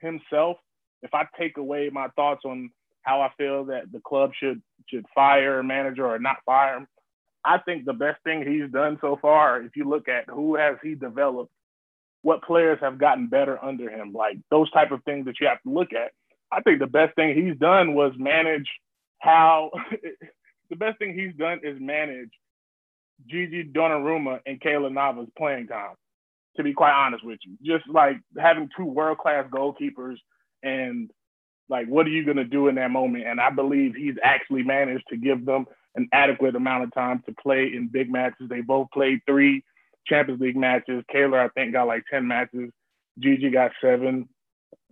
himself. If I take away my thoughts on how I feel that the club should should fire a manager or not fire him, I think the best thing he's done so far, if you look at who has he developed, what players have gotten better under him, like those type of things that you have to look at. I think the best thing he's done was manage how the best thing he's done is manage Gigi Donnarumma and Keylor Navas playing time. To be quite honest with you, just like having two world class goalkeepers and like what are you going to do in that moment? And I believe he's actually managed to give them an adequate amount of time to play in big matches. They both played three Champions League matches. Keylor, I think, got like 10 matches. Gigi got seven.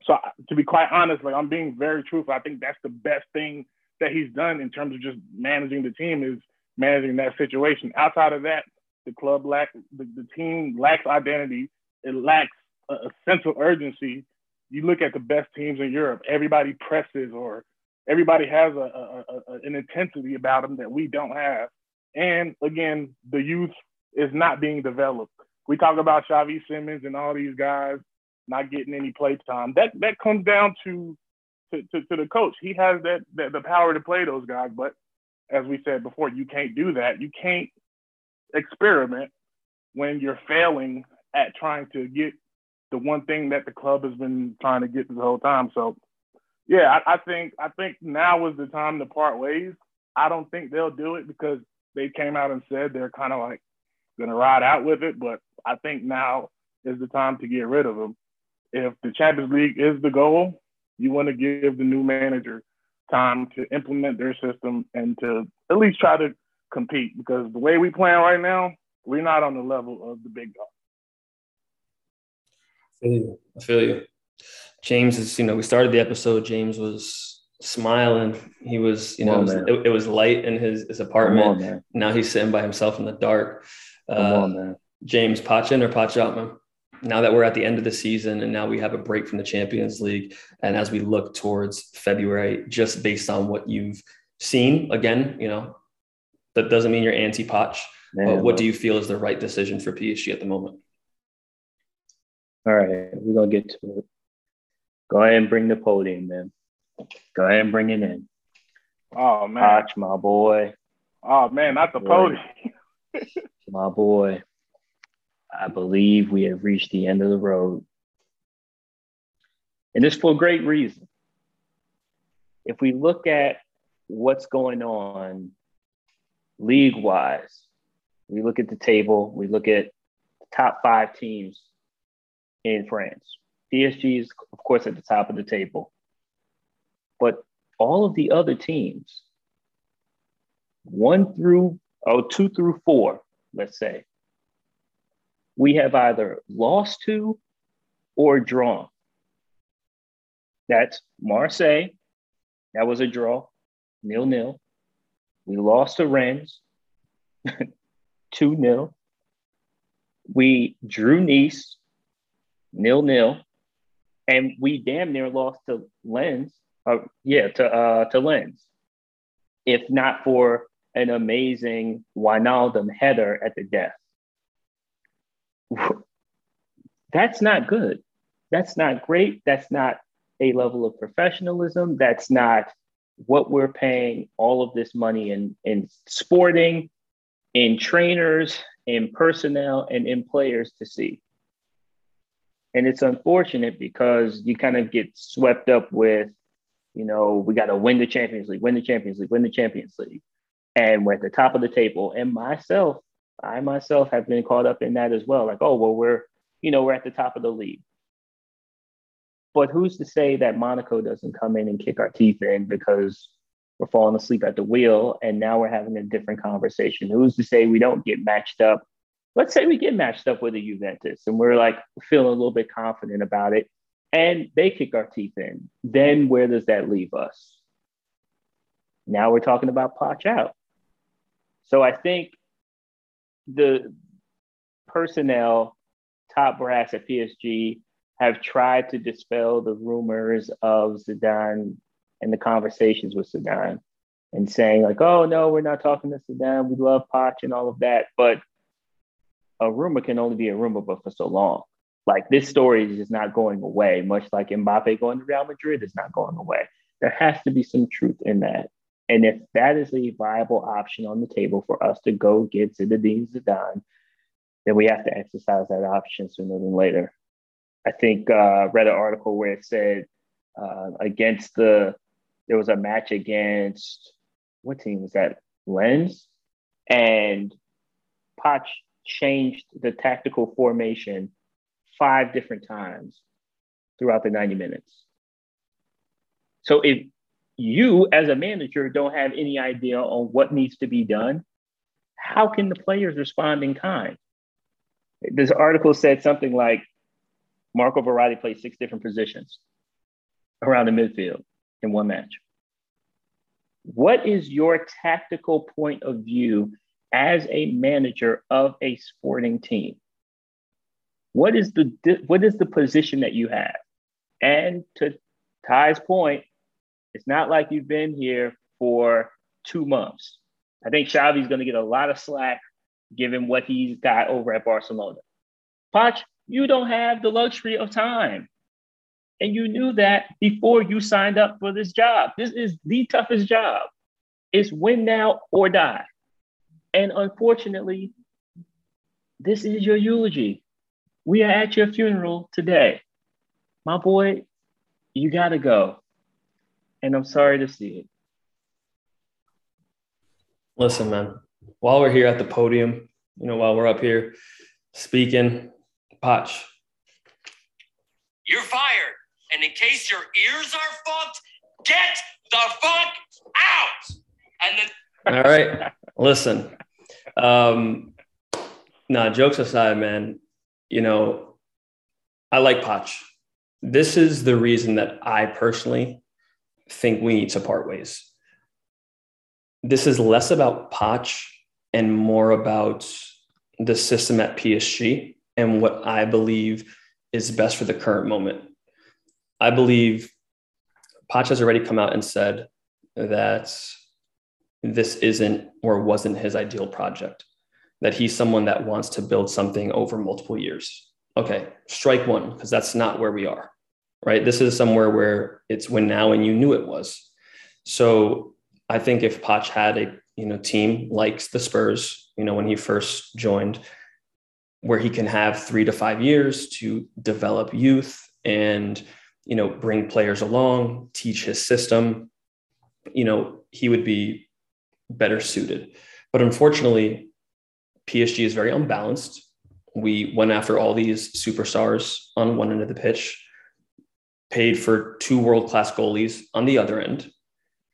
So to be quite honest, like I'm being very truthful. I think that's the best thing that he's done in terms of just managing the team is managing that situation. Outside of that, the club lack the, the team lacks identity. It lacks a, a sense of urgency. You look at the best teams in Europe, everybody presses or everybody has a, a, a, an intensity about them that we don't have. And again, the youth is not being developed. We talk about Xavi Simons and all these guys not getting any play time. That that comes down to to, to, to the coach. He has that, that the power to play those guys, but as we said before, you can't do that. You can't experiment when you're failing at trying to get the one thing that the club has been trying to get the whole time. So, yeah, I, I think I think now is the time to part ways. I don't think they'll do it because they came out and said they're kind of like to ride out with it. But I think now is the time to get rid of them. If the Champions League is the goal, you want to give the new manager time to implement their system and to at least try to compete because the way we playing right now, we're not on the level of the big dog. I feel you. I feel you. James is, you know, we started the episode. James was smiling. He was, you know, on, it, was, it, was light in his, his apartment. On, now he's sitting by himself in the dark. Uh, on, James Pachin or Poch out, man? now that we're at the end of the season and now we have a break from the Champions League, and as we look towards February, just based on what you've seen, again, you know, that doesn't mean you're anti Poch. But what do you feel is the right decision for PSG at the moment? All right, we're gonna get to it. Go ahead and bring the podium, man. Go ahead and bring it in. Oh man, Poch, my boy. Oh man, not the podium. my boy. I believe we have reached the end of the road. And it's for a great reason. If we look at what's going on league wise, we look at the table, we look at the top five teams in France. PSG is, of course, at the top of the table. But all of the other teams, one through, oh, two through four, let's say, we have either lost to or drawn. That's Marseille. That was a draw, nil nil. We lost to Rennes, 2 nil. We drew Nice, nil nil. And we damn near lost to Lens. Uh, yeah, to uh, to Lens. If not for an amazing Wijnaldum header at the death that's not good. That's not great. That's not a level of professionalism. That's not what we're paying all of this money in, in sporting, in trainers, in personnel, and in players to see. And it's unfortunate because you kind of get swept up with, you know, we got to win the Champions League, win the Champions League, win the Champions League. And we're at the top of the table. And myself, I myself have been caught up in that as well. Like, oh, well, we're, you know, we're at the top of the league. But who's to say that Monaco doesn't come in and kick our teeth in because we're falling asleep at the wheel and now we're having a different conversation? Who's to say we don't get matched up let's say we get matched up with a Juventus and we're like feeling a little bit confident about it and they kick our teeth in. Then where does that leave us? Now we're talking about Poch out. So I think the personnel, top brass at PSG, have tried to dispel the rumors of Zidane and the conversations with Zidane and saying, like, oh, no, we're not talking to Zidane. We love Poch and all of that. But a rumor can only be a rumor, but for so long. Like this story is just not going away, much like Mbappe going to Real Madrid is not going away. There has to be some truth in that. And if that is a viable option on the table for us to go get Zinedine Zidane, then we have to exercise that option sooner than later. I think uh, read an article where it said uh, against the there was a match against what team was that? Lens, and Poch changed the tactical formation five different times throughout the 90 minutes. So if you as a manager don't have any idea on what needs to be done, how can the players respond in kind? This article said something like Marco Verratti played six different positions around the midfield in one match. What is your tactical point of view as a manager of a sporting team? What is the what is the position that you have? And to Ty's point, it's not like you've been here for two months. I think Xavi's going to get a lot of slack given what he's got over at Barcelona. Poch, you don't have the luxury of time. And you knew that before you signed up for this job. This is the toughest job. It's win now or die. And unfortunately, this is your eulogy. We are at your funeral today. My boy, you got to go. And I'm sorry to see it. Listen, man, while we're here at the podium, you know, while we're up here speaking, Poch. You're fired. And in case your ears are fucked, get the fuck out. And then. All right. Listen. Um, nah, jokes aside, man, you know, I like Poch. This is the reason that I personally think we need to part ways. This is less about Poch and more about the system at PSG and what I believe is best for the current moment. I believe Poch has already come out and said that this isn't or wasn't his ideal project, that he's someone that wants to build something over multiple years. Okay, strike one, because that's not where we are, right? This is somewhere where it's when now and you knew it was. So I think if Poch had a you know team like the Spurs, you know, when he first joined, where he can have three to five years to develop youth and you know bring players along teach his system you know he would be better suited but unfortunately psg is very unbalanced we went after all these superstars on one end of the pitch paid for two world class goalies on the other end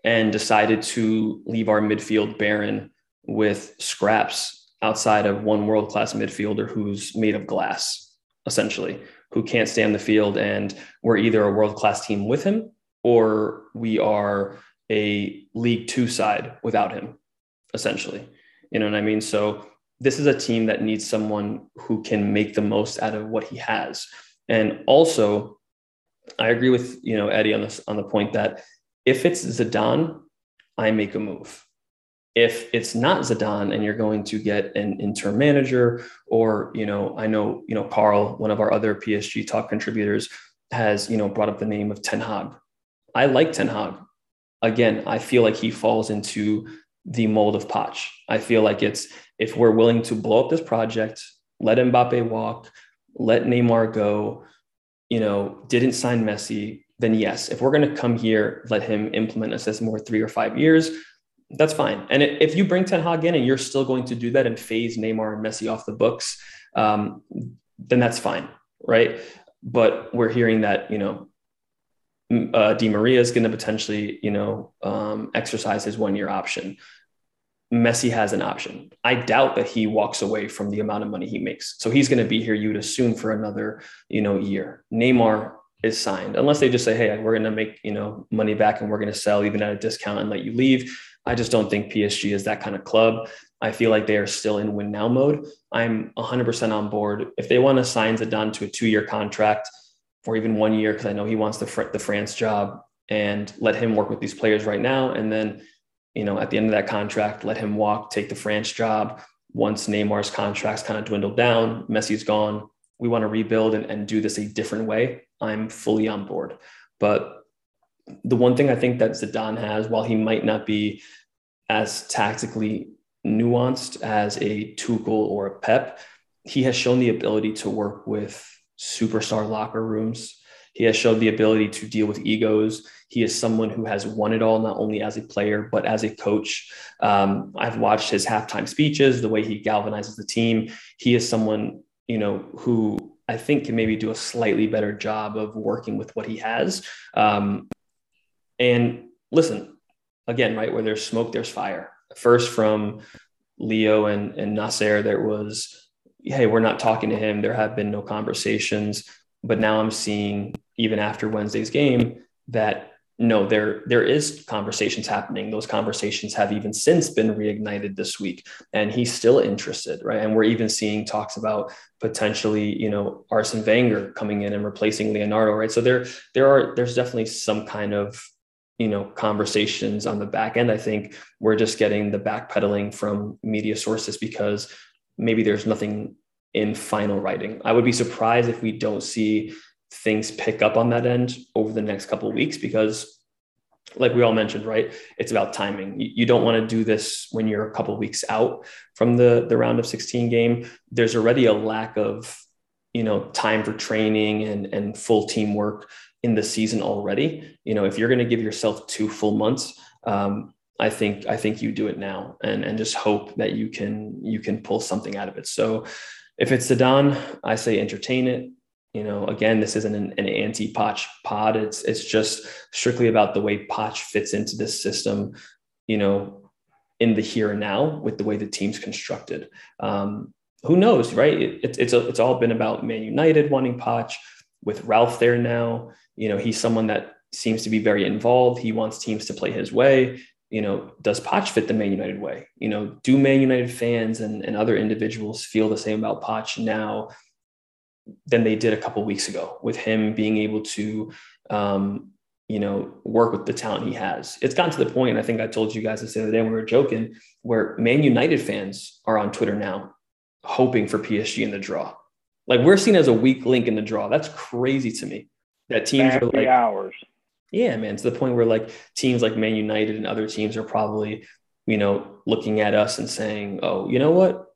and decided to leave our midfield barren with scraps outside of one world class midfielder who's made of glass, essentially, who can't stand the field. And we're either a world class team with him or we are a League Two side without him, essentially. You know what I mean? So this is a team that needs someone who can make the most out of what he has. And also, I agree with you know Eddie on this on the point that if it's Zidane, I make a move if it's not Zidane and you're going to get an interim manager, or you know, I know you know Carl, one of our other PSG talk contributors, has you know brought up the name of Ten Hag. I like Ten Hag. Again, I feel like he falls into the mold of Poch. I feel like it's if we're willing to blow up this project, let Mbappe walk, let Neymar go, you know, didn't sign Messi, then yes, if we're going to come here, let him implement a system more three or five years, that's fine. And if you bring Ten Hag in and you're still going to do that and phase Neymar and Messi off the books, um, then that's fine, right? But we're hearing that you know uh, Di Maria is going to potentially you know um, exercise his one year option. Messi has an option. I doubt that he walks away from the amount of money he makes. So he's going to be here, you'd assume, for another, you know, year. Neymar is signed, unless they just say, "Hey, we're going to make you know money back and we're going to sell even at a discount and let you leave." I just don't think PSG is that kind of club. I feel like they are still in win now mode. I'm 100% on board. If they want to sign Zidane to a two year contract or even one year, because I know he wants the, the France job, and let him work with these players right now, and then you know, at the end of that contract, let him walk, take the France job. Once Neymar's contracts kind of dwindle down, Messi's gone. We want to rebuild and, and do this a different way. I'm fully on board. But the one thing I think that Zidane has, while he might not be as tactically nuanced as a Tuchel or a Pep, he has shown the ability to work with superstar locker rooms. He has showed the ability to deal with egos. He is someone who has won it all, not only as a player, but as a coach. Um, I've watched his halftime speeches, the way he galvanizes the team. He is someone, you know, who I think can maybe do a slightly better job of working with what he has. Um, and listen, again, right where there's smoke, there's fire. First from Leo and, and Nasser, there was, hey, we're not talking to him. There have been no conversations. But now I'm seeing, even after Wednesday's game, that no, there there is conversations happening. Those conversations have even since been reignited this week, and he's still interested, right? And we're even seeing talks about potentially, you know, Arsene Wenger coming in and replacing Leonardo, right? So there there are there's definitely some kind of you know conversations on the back end. I think we're just getting the backpedaling from media sources because maybe there's nothing in final writing. I would be surprised if we don't see things pick up on that end over the next couple weeks because like we all mentioned right it's about timing. You, don't want to do this when you're a couple weeks out from the the round of 16 game. There's already a lack of you know time for training and and full teamwork in the season already. You know if you're going to give yourself two full months um, I think I think you do it now and and just hope that you can you can pull something out of it. So if it's Zidane, I say entertain it you know, again, this isn't an, an anti-Poch pod. It's it's just strictly about the way Poch fits into this system, you know, in the here and now with the way the team's constructed. Um, who knows, right? It, it, it's a, it's all been about Man United wanting Poch with Ralf there now. You know, he's someone that seems to be very involved. He wants teams to play his way. You know, does Poch fit the Man United way? You know, do Man United fans and, and other individuals feel the same about Poch now than they did a couple weeks ago with him being able to um, you know work with the talent he has? It's gotten to the point point, i think i told you guys this the other day when we were joking where man united fans are on twitter now hoping for psg in the draw. Like we're seen as a weak link in the draw. That's crazy to me that teams are like hours yeah man to the point where like teams like man united and other teams are probably you know looking at us and saying oh you know what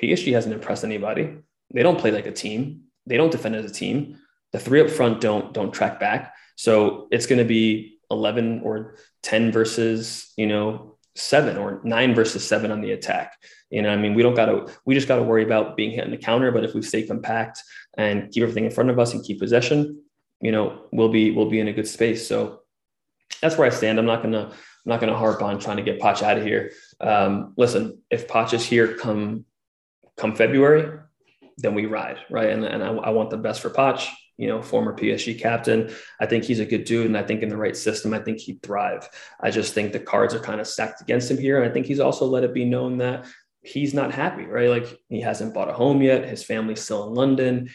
psg hasn't impressed anybody they don't play like a team they don't defend as a team. The three up front don't don't track back. So it's going to be 11 or 10 versus, you know, seven or nine versus seven on the attack. You know, I mean, we don't got to, we just got to worry about being hit in the counter. But if we stay compact and keep everything in front of us and keep possession, you know, we'll be, we'll be in a good space. So that's where I stand. I'm not to, I'm not to harp on trying to get Poch out of here. Um, listen, if Poch is here come, come February, then we ride, right? And, and I, I want the best for Poch, you know, former PSG captain. I think he's a good dude. And I think in the right system, I think he'd thrive. I just think the cards are kind of stacked against him here. And I think he's also let it be known that he's not happy, right? Like he hasn't bought a home yet. His family's still in London.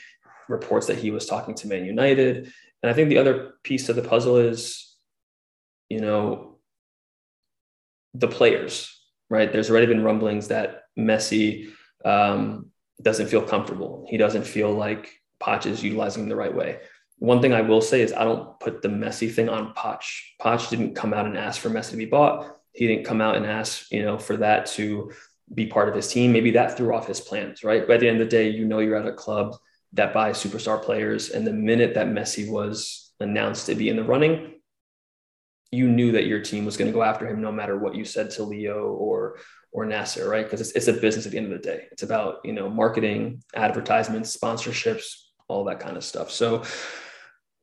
Reports that he was talking to Man United. And I think the other piece of the puzzle is, you know, the players, right? There's already been rumblings that Messi, um, doesn't feel comfortable. He doesn't feel like Poch is utilizing the right way. One thing I will say is I don't put the Messi thing on Poch. Poch didn't come out and ask for Messi to be bought. He didn't come out and ask, you know, for that to be part of his team. Maybe that threw off his plans, right? At the end of the day, you know you're at a club that buys superstar players. And the minute that Messi was announced to be in the running, you knew that your team was going to go after him no matter what you said to Leo or or Nasser, right? Because it's, it's a business at the end of the day. It's about, you know, marketing, advertisements, sponsorships, all that kind of stuff. So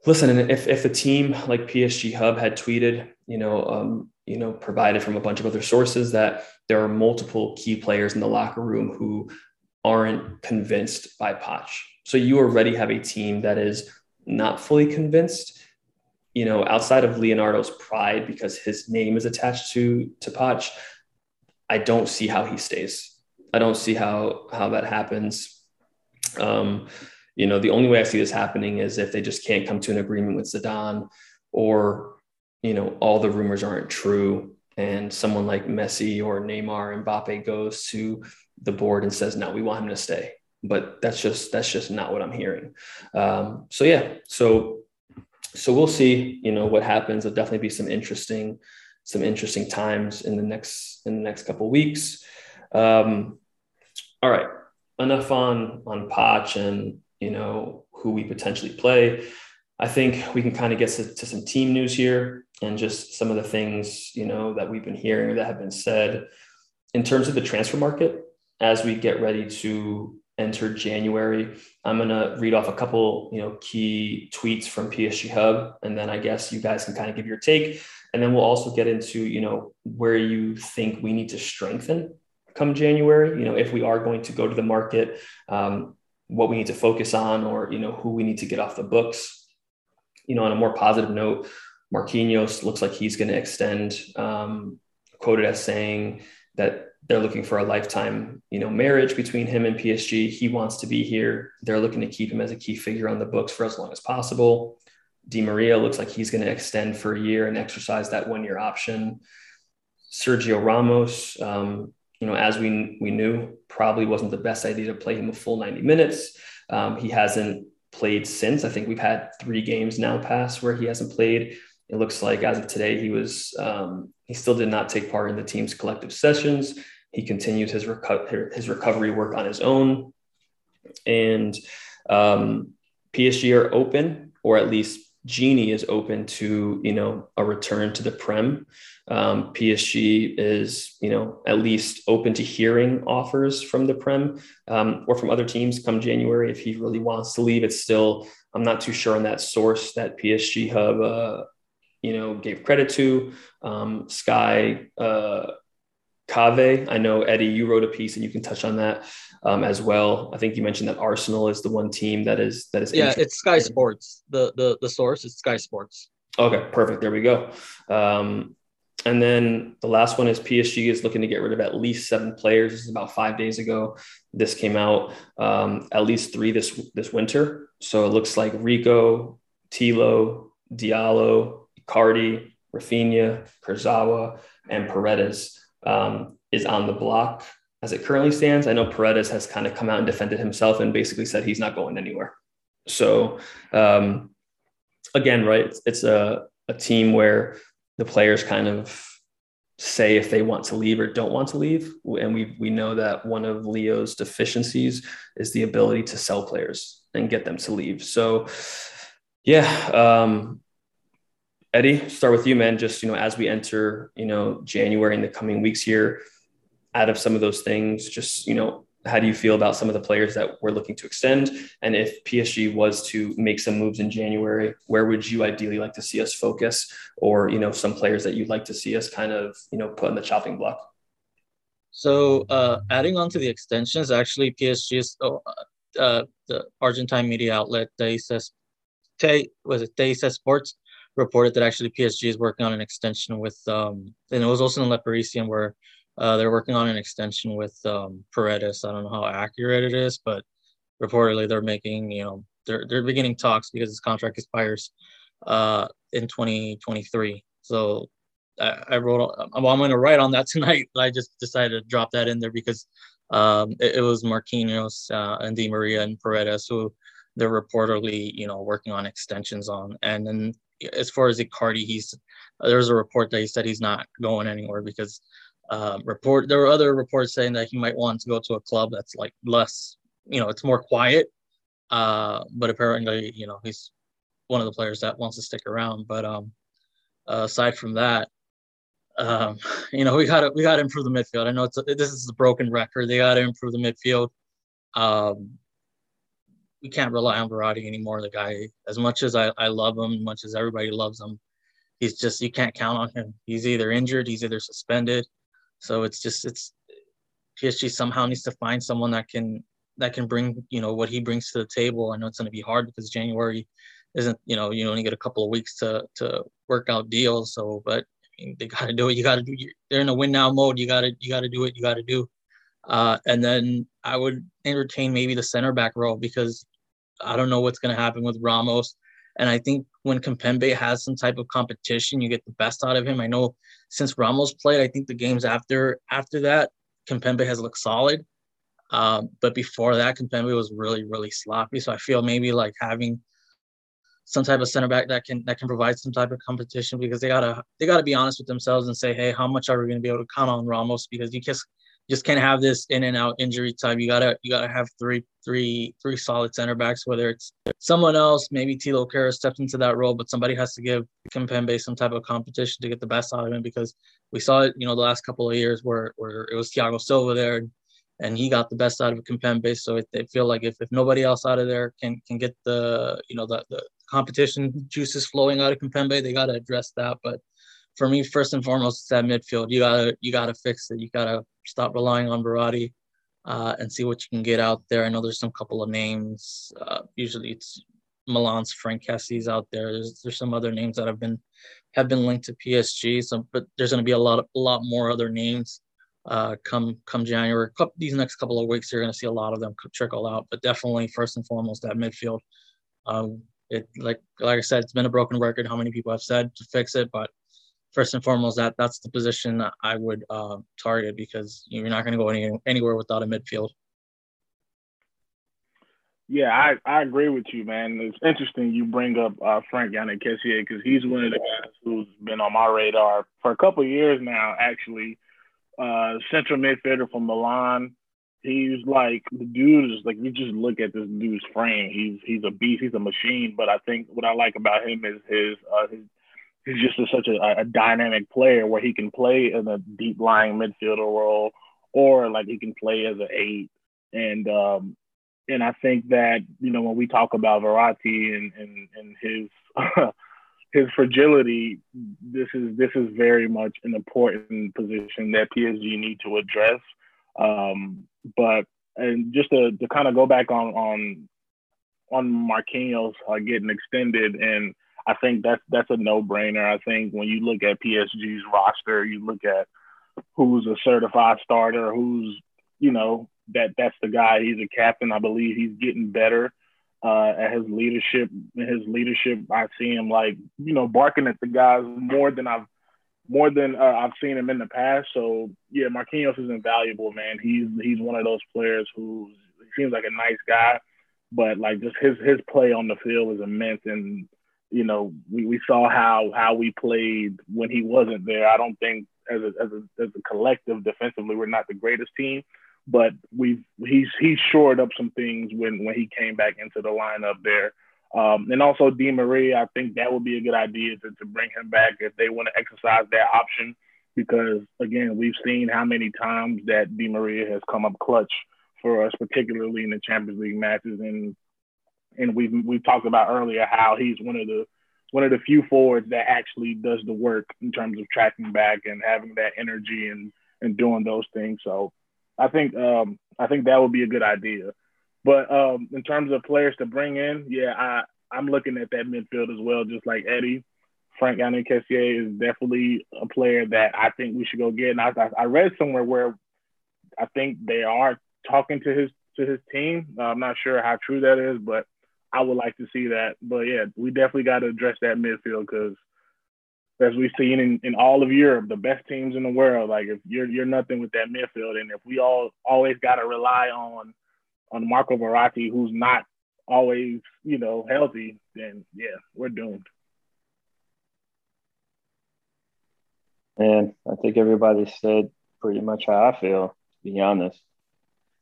listen, and if, if a team like PSG Hub had tweeted, you know, um, you know, provided from a bunch of other sources that there are multiple key players in the locker room who aren't convinced by Poch. So you already have a team that is not fully convinced. You know, outside of Leonardo's pride because his name is attached to to Poch, I don't see how he stays. I don't see how how that happens. Um, you know, the only way I see this happening is if they just can't come to an agreement with Zidane, or you know, all the rumors aren't true, and someone like Messi or Neymar Mbappe goes to the board and says, "No, we want him to stay." But that's just that's just not what I'm hearing. Um, so yeah, so so we'll see. You know what happens. There'll definitely be some interesting some interesting times in the next in the next couple weeks. Um, all right, enough on on Poch and you know who we potentially play. I think we can kind of get to, to, some team news here and just some of the things you know that we've been hearing that have been said in terms of the transfer market as we get ready to enter January. I'm going to read off a couple, you know, key tweets from PSG Hub, and then I guess you guys can kind of give your take, and then we'll also get into, you know, where you think we need to strengthen come January. You know, if we are going to go to the market, um, what we need to focus on, or you know, who we need to get off the books. You know, on a more positive note, Marquinhos looks like he's going to extend. Um, quoted as saying that they're looking for a lifetime, you know, marriage between him and PSG. He wants to be here. They're looking to keep him as a key figure on the books for as long as possible. Di Maria looks like he's going to extend for a year and exercise that one year option. Sergio Ramos, um, you know, as we we knew, probably wasn't the best idea to play him a full 90 minutes. Um, he hasn't played since. I think we've had three games now pass where he hasn't played. It looks like as of today, he was um, he still did not take part in the team's collective sessions. He continued his reco- his recovery work on his own, and um, PSG are open, or at least Gini is open to you know a return to the Prem. Um, PSG is you know at least open to hearing offers from the Prem um, or from other teams come January if he really wants to leave. It's still I'm not too sure on that source that PSG Hub uh, you know gave credit to. Um, Sky uh, Cave, I know Eddie, you wrote a piece and you can touch on that um, as well. I think you mentioned that Arsenal is the one team that is that is. Yeah, it's Sky Sports. The the the source is Sky Sports. Okay, perfect. There we go. Um, and then the last one is PSG is looking to get rid of at least seven players. This is about five days ago. This came out. Um, at least three this this winter. So it looks like Rico, Thilo, Diallo, Cardi, Rafinha, Kurzawa, and Paredes um, is on the block as it currently stands. I know Paredes has kind of come out and defended himself and basically said he's not going anywhere. So um, again, right, it's, it's a, a team where the players kind of say if they want to leave or don't want to leave. And we we know that one of Leo's deficiencies is the ability to sell players and get them to leave. So yeah, um, Eddie, start with you, man. Just you know, as we enter, you know, January in the coming weeks here, out of some of those things, just you know, how do you feel about some of the players that we're looking to extend? And if PSG was to make some moves in January, where would you ideally like to see us focus, or you know, some players that you'd like to see us kind of you know put in the chopping block? So, uh, adding on to the extensions, actually, PSG's oh, uh, the Argentine media outlet they says, Te was it TyC Sports reported that actually PSG is working on an extension with, um, and it was also in Le Parisien where uh, they're working on an extension with um, Paredes. I don't know how accurate it is, but reportedly they're making, you know, they're they're beginning talks because his contract expires uh, in 2023. So I, I wrote, I'm, going to write on that tonight. But I just decided to drop that in there because um, it, it, was Marquinhos uh, and Di Maria and Paredes who they're reportedly, you know, working on extensions on. And then as far as Icardi, he's there's a report that he said he's not going anywhere because uh, report there were other reports saying that he might want to go to a club that's like less, you know, it's more quiet. Uh, but apparently, you know, he's one of the players that wants to stick around. But um, uh, aside from that, um, you know, we got to we got to improve the midfield. I know it's a, this is a broken record. They got to improve the midfield. Um, we can't rely on Verratti anymore. The guy, as much as I, I love him, much as everybody loves him, he's just you can't count on him. He's either injured, he's either suspended. So it's just it's PSG somehow needs to find someone that can that can bring you know what he brings to the table. I know it's going to be hard because January isn't you know you only get a couple of weeks to to work out deals. So, but I mean, they got to do it. You got to do. They're in a win now mode. You got to you got to do it. You got to do. Uh, and then I would entertain maybe the center back role because I don't know what's going to happen with Ramos. And I think when Kimpembe has some type of competition, you get the best out of him. I know since Ramos played, I think the games after after that, Kimpembe has looked solid. Um, but before that, Kimpembe was really, really sloppy. So I feel maybe like having some type of center back that can that can provide some type of competition because they gotta they gotta be honest with themselves and say, hey, how much are we gonna be able to count on Ramos? Because you just just can't have this in and out injury time. You gotta you gotta have three three three solid center backs. Whether it's someone else, maybe Thilo Kehrer steps into that role, but somebody has to give Kimpembe some type of competition to get the best out of him because we saw it, you know, the last couple of years where where it was Thiago Silva there and he got the best out of Kimpembe. So they feel like if, if nobody else out of there can can get the you know the, the competition juices flowing out of Kimpembe, they got to address that. But for me, first and foremost, it's that midfield. You gotta you gotta fix it. You gotta stop relying on Verratti uh, and see what you can get out there. I know there's some couple of names. Uh, usually it's Milan's Frank Kessié's out there. There's, there's some other names that have been have been linked to PSG. So, but there's going to be a lot of, a lot more other names uh, come come January. These next couple of weeks, you're going to see a lot of them trickle out. But definitely, first and foremost, that midfield. Um, it like like I said, it's been a broken record. How many people have said to fix it, but first and foremost, that that's the position I would uh, target because you're not going to go any, anywhere without a midfield. Yeah, I, I agree with you, man. It's interesting you bring up uh, Franck Yannick Kessié because he's one of the guys who's been on my radar for a couple years now, actually. Uh, central midfielder from Milan. He's like the dude is like you just look at this dude's frame. He's he's a beast. He's a machine. But I think what I like about him is his uh, his he's just a, such a, a dynamic player where he can play in a deep lying midfielder role or like he can play as an eight. And um, and I think that you know when we talk about Verratti and and, and his his fragility, this is this is very much an important position that PSG need to address. Um, but and just to, to kind of go back on on on Marquinhos uh, getting extended, and I think that's that's a no brainer. I think when you look at PSG's roster, you look at who's a certified starter, who's you know that that's the guy. He's a captain. I believe he's getting better uh, at his leadership. His leadership, I see him like you know barking at the guys more than I've more than uh, I've seen him in the past. So yeah, Marquinhos is invaluable, man. He's he's one of those players who seems like a nice guy, but like just his his play on the field is immense. And you know we, we saw how how we played when he wasn't there. I don't think as a, as a as a collective defensively we're not the greatest team, but we've he's he's shored up some things when when he came back into the lineup there. Um, and also Di Maria, I think that would be a good idea to, to bring him back if they want to exercise that option. Because again, we've seen how many times that Di Maria has come up clutch for us, particularly in the Champions League matches. And and we've we've talked about earlier how he's one of the one of the few forwards that actually does the work in terms of tracking back and having that energy and and doing those things. So I think um, I think that would be a good idea. But um, in terms of players to bring in, yeah, I I'm looking at that midfield as well, just like Eddie. Frank Kessié is definitely a player that I think we should go get. And I, I read somewhere where I think they are talking to his to his team. I'm not sure how true that is, but I would like to see that. But yeah, we definitely got to address that midfield because as we've seen in, in all of Europe, the best teams in the world, like if you're you're nothing with that midfield, and if we all always got to rely on on Marco Verratti, who's not always you know healthy, then yeah, we're doomed. And I think everybody said pretty much how I feel. To be honest,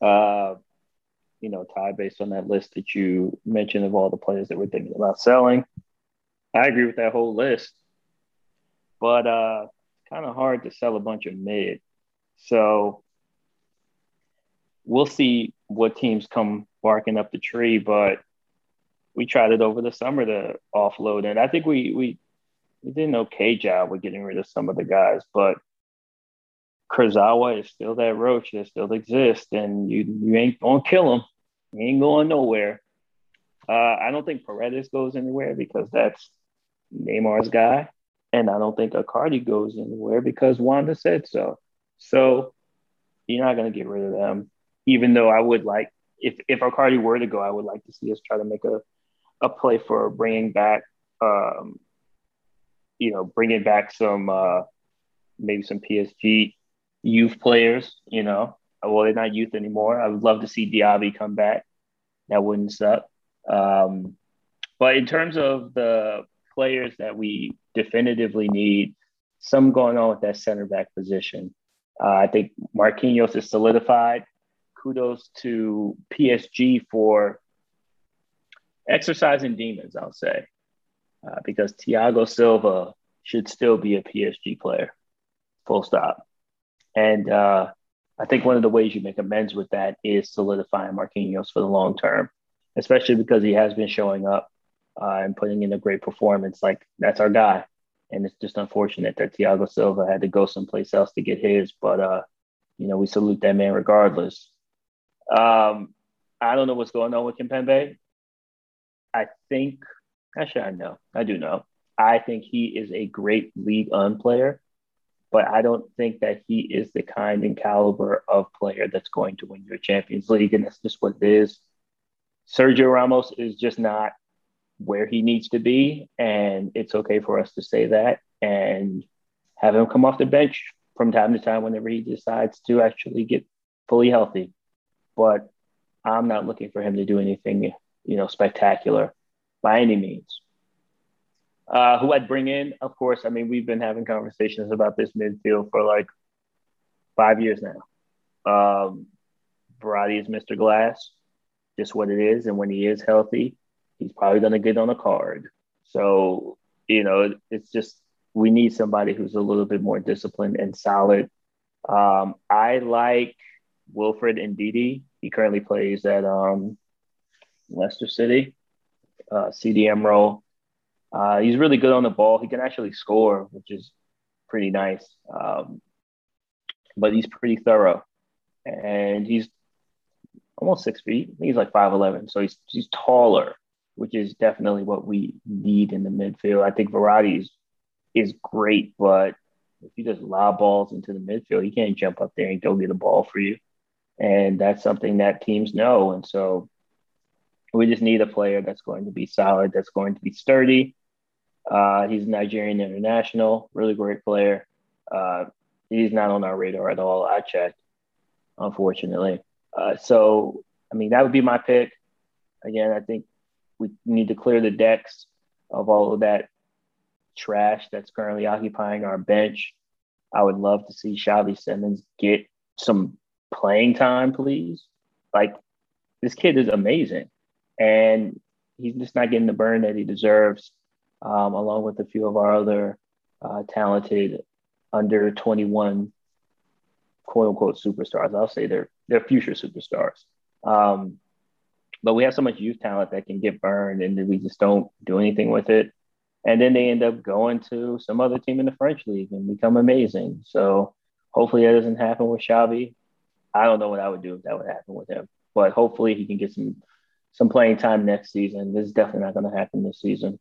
uh, you know, Ty, based on that list that you mentioned of all the players that we're thinking about selling, I agree with that whole list. But uh, kind of hard to sell a bunch of mid. So we'll see what teams come barking up the tree. But we tried it over the summer to offload, and I think we we we did an okay job with getting rid of some of the guys, but Kurzawa is still that roach that still exists, and you you ain't gonna kill him. He ain't going nowhere. Uh, I don't think Paredes goes anywhere because that's Neymar's guy, and I don't think Icardi goes anywhere because Wanda said so. So you're not gonna get rid of them, even though I would like if if Icardi were to go, I would like to see us try to make a a play for bringing back, um, you know, bringing back some uh, maybe some PSG youth players. You know, well they're not youth anymore. I would love to see Diaby come back. That wouldn't suck. Um, but in terms of the players that we definitively need, some going on with that center back position. Uh, I think Marquinhos is solidified. Kudos to PSG for exercising demons, I'll say, uh, because Thiago Silva should still be a PSG player, full stop. And uh, I think one of the ways you make amends with that is solidifying Marquinhos for the long term, especially because he has been showing up uh, and putting in a great performance. Like that's our guy. And it's just unfortunate that Thiago Silva had to go someplace else to get his, but uh, you know, we salute that man regardless. Um, I don't know what's going on with Kimpembe. I think, actually, I know, I do know. I think he is a great League One player, but I don't think that he is the kind and caliber of player that's going to win your Champions League, and that's just what it is. Sergio Ramos is just not where he needs to be, and it's okay for us to say that and have him come off the bench from time to time whenever he decides to actually get fully healthy. But I'm not looking for him to do anything you know, spectacular by any means. Uh, who I'd bring in, of course, I mean, we've been having conversations about this midfield for like five years now. Um, Verratti is Mr. Glass, just what it is. And when he is healthy, he's probably going to get on a card. So, you know, it's just, we need somebody who's a little bit more disciplined and solid. Um, I like Wilfred Ndidi. He currently plays at um, Leicester City, uh, CDM role. Uh, he's really good on the ball. He can actually score, which is pretty nice. Um, but he's pretty thorough, and he's almost six feet. he's like five eleven, so he's he's taller, which is definitely what we need in the midfield. I think Verratti is, is great, but if you just lob balls into the midfield, he can't jump up there and go get a ball for you, and that's something that teams know. And so we just need a player that's going to be solid, that's going to be sturdy. Uh, he's a Nigerian international, really great player. Uh, he's not on our radar at all. I checked, unfortunately. Uh, so, I mean, that would be my pick. Again, I think we need to clear the decks of all of that trash that's currently occupying our bench. I would love to see Xavi Simons get some playing time, please. Like, this kid is amazing and he's just not getting the burn that he deserves, um, along with a few of our other uh, talented under 21 quote unquote superstars. I'll say they're they're future superstars. Um, but we have so much youth talent that can get burned, and we just don't do anything with it. And then they end up going to some other team in the French league and become amazing. So hopefully that doesn't happen with Xavi. I don't know what I would do if that would happen with him, but hopefully he can get some some playing time next season. This is definitely not going to happen this season.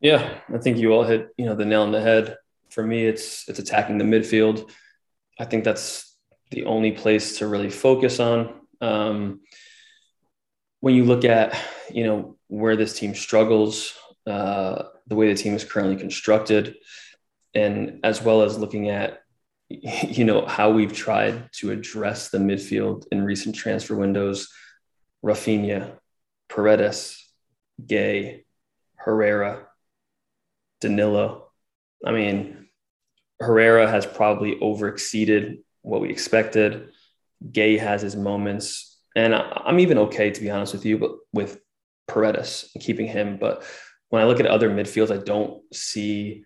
Yeah, I think you all hit you know the nail on the head. For me, it's it's attacking the midfield. I think that's the only place to really focus on. Um, when you look at you know where this team struggles, uh, the way the team is currently constructed, and as well as looking at you know how we've tried to address the midfield in recent transfer windows Rafinha, Paredes, Gueye, Herrera, Danilo. I mean, Herrera has probably overexceeded what we expected. Gueye has his moments. And I'm even okay, to be honest with you, but with Paredes keeping him. But when I look at other midfields, I don't see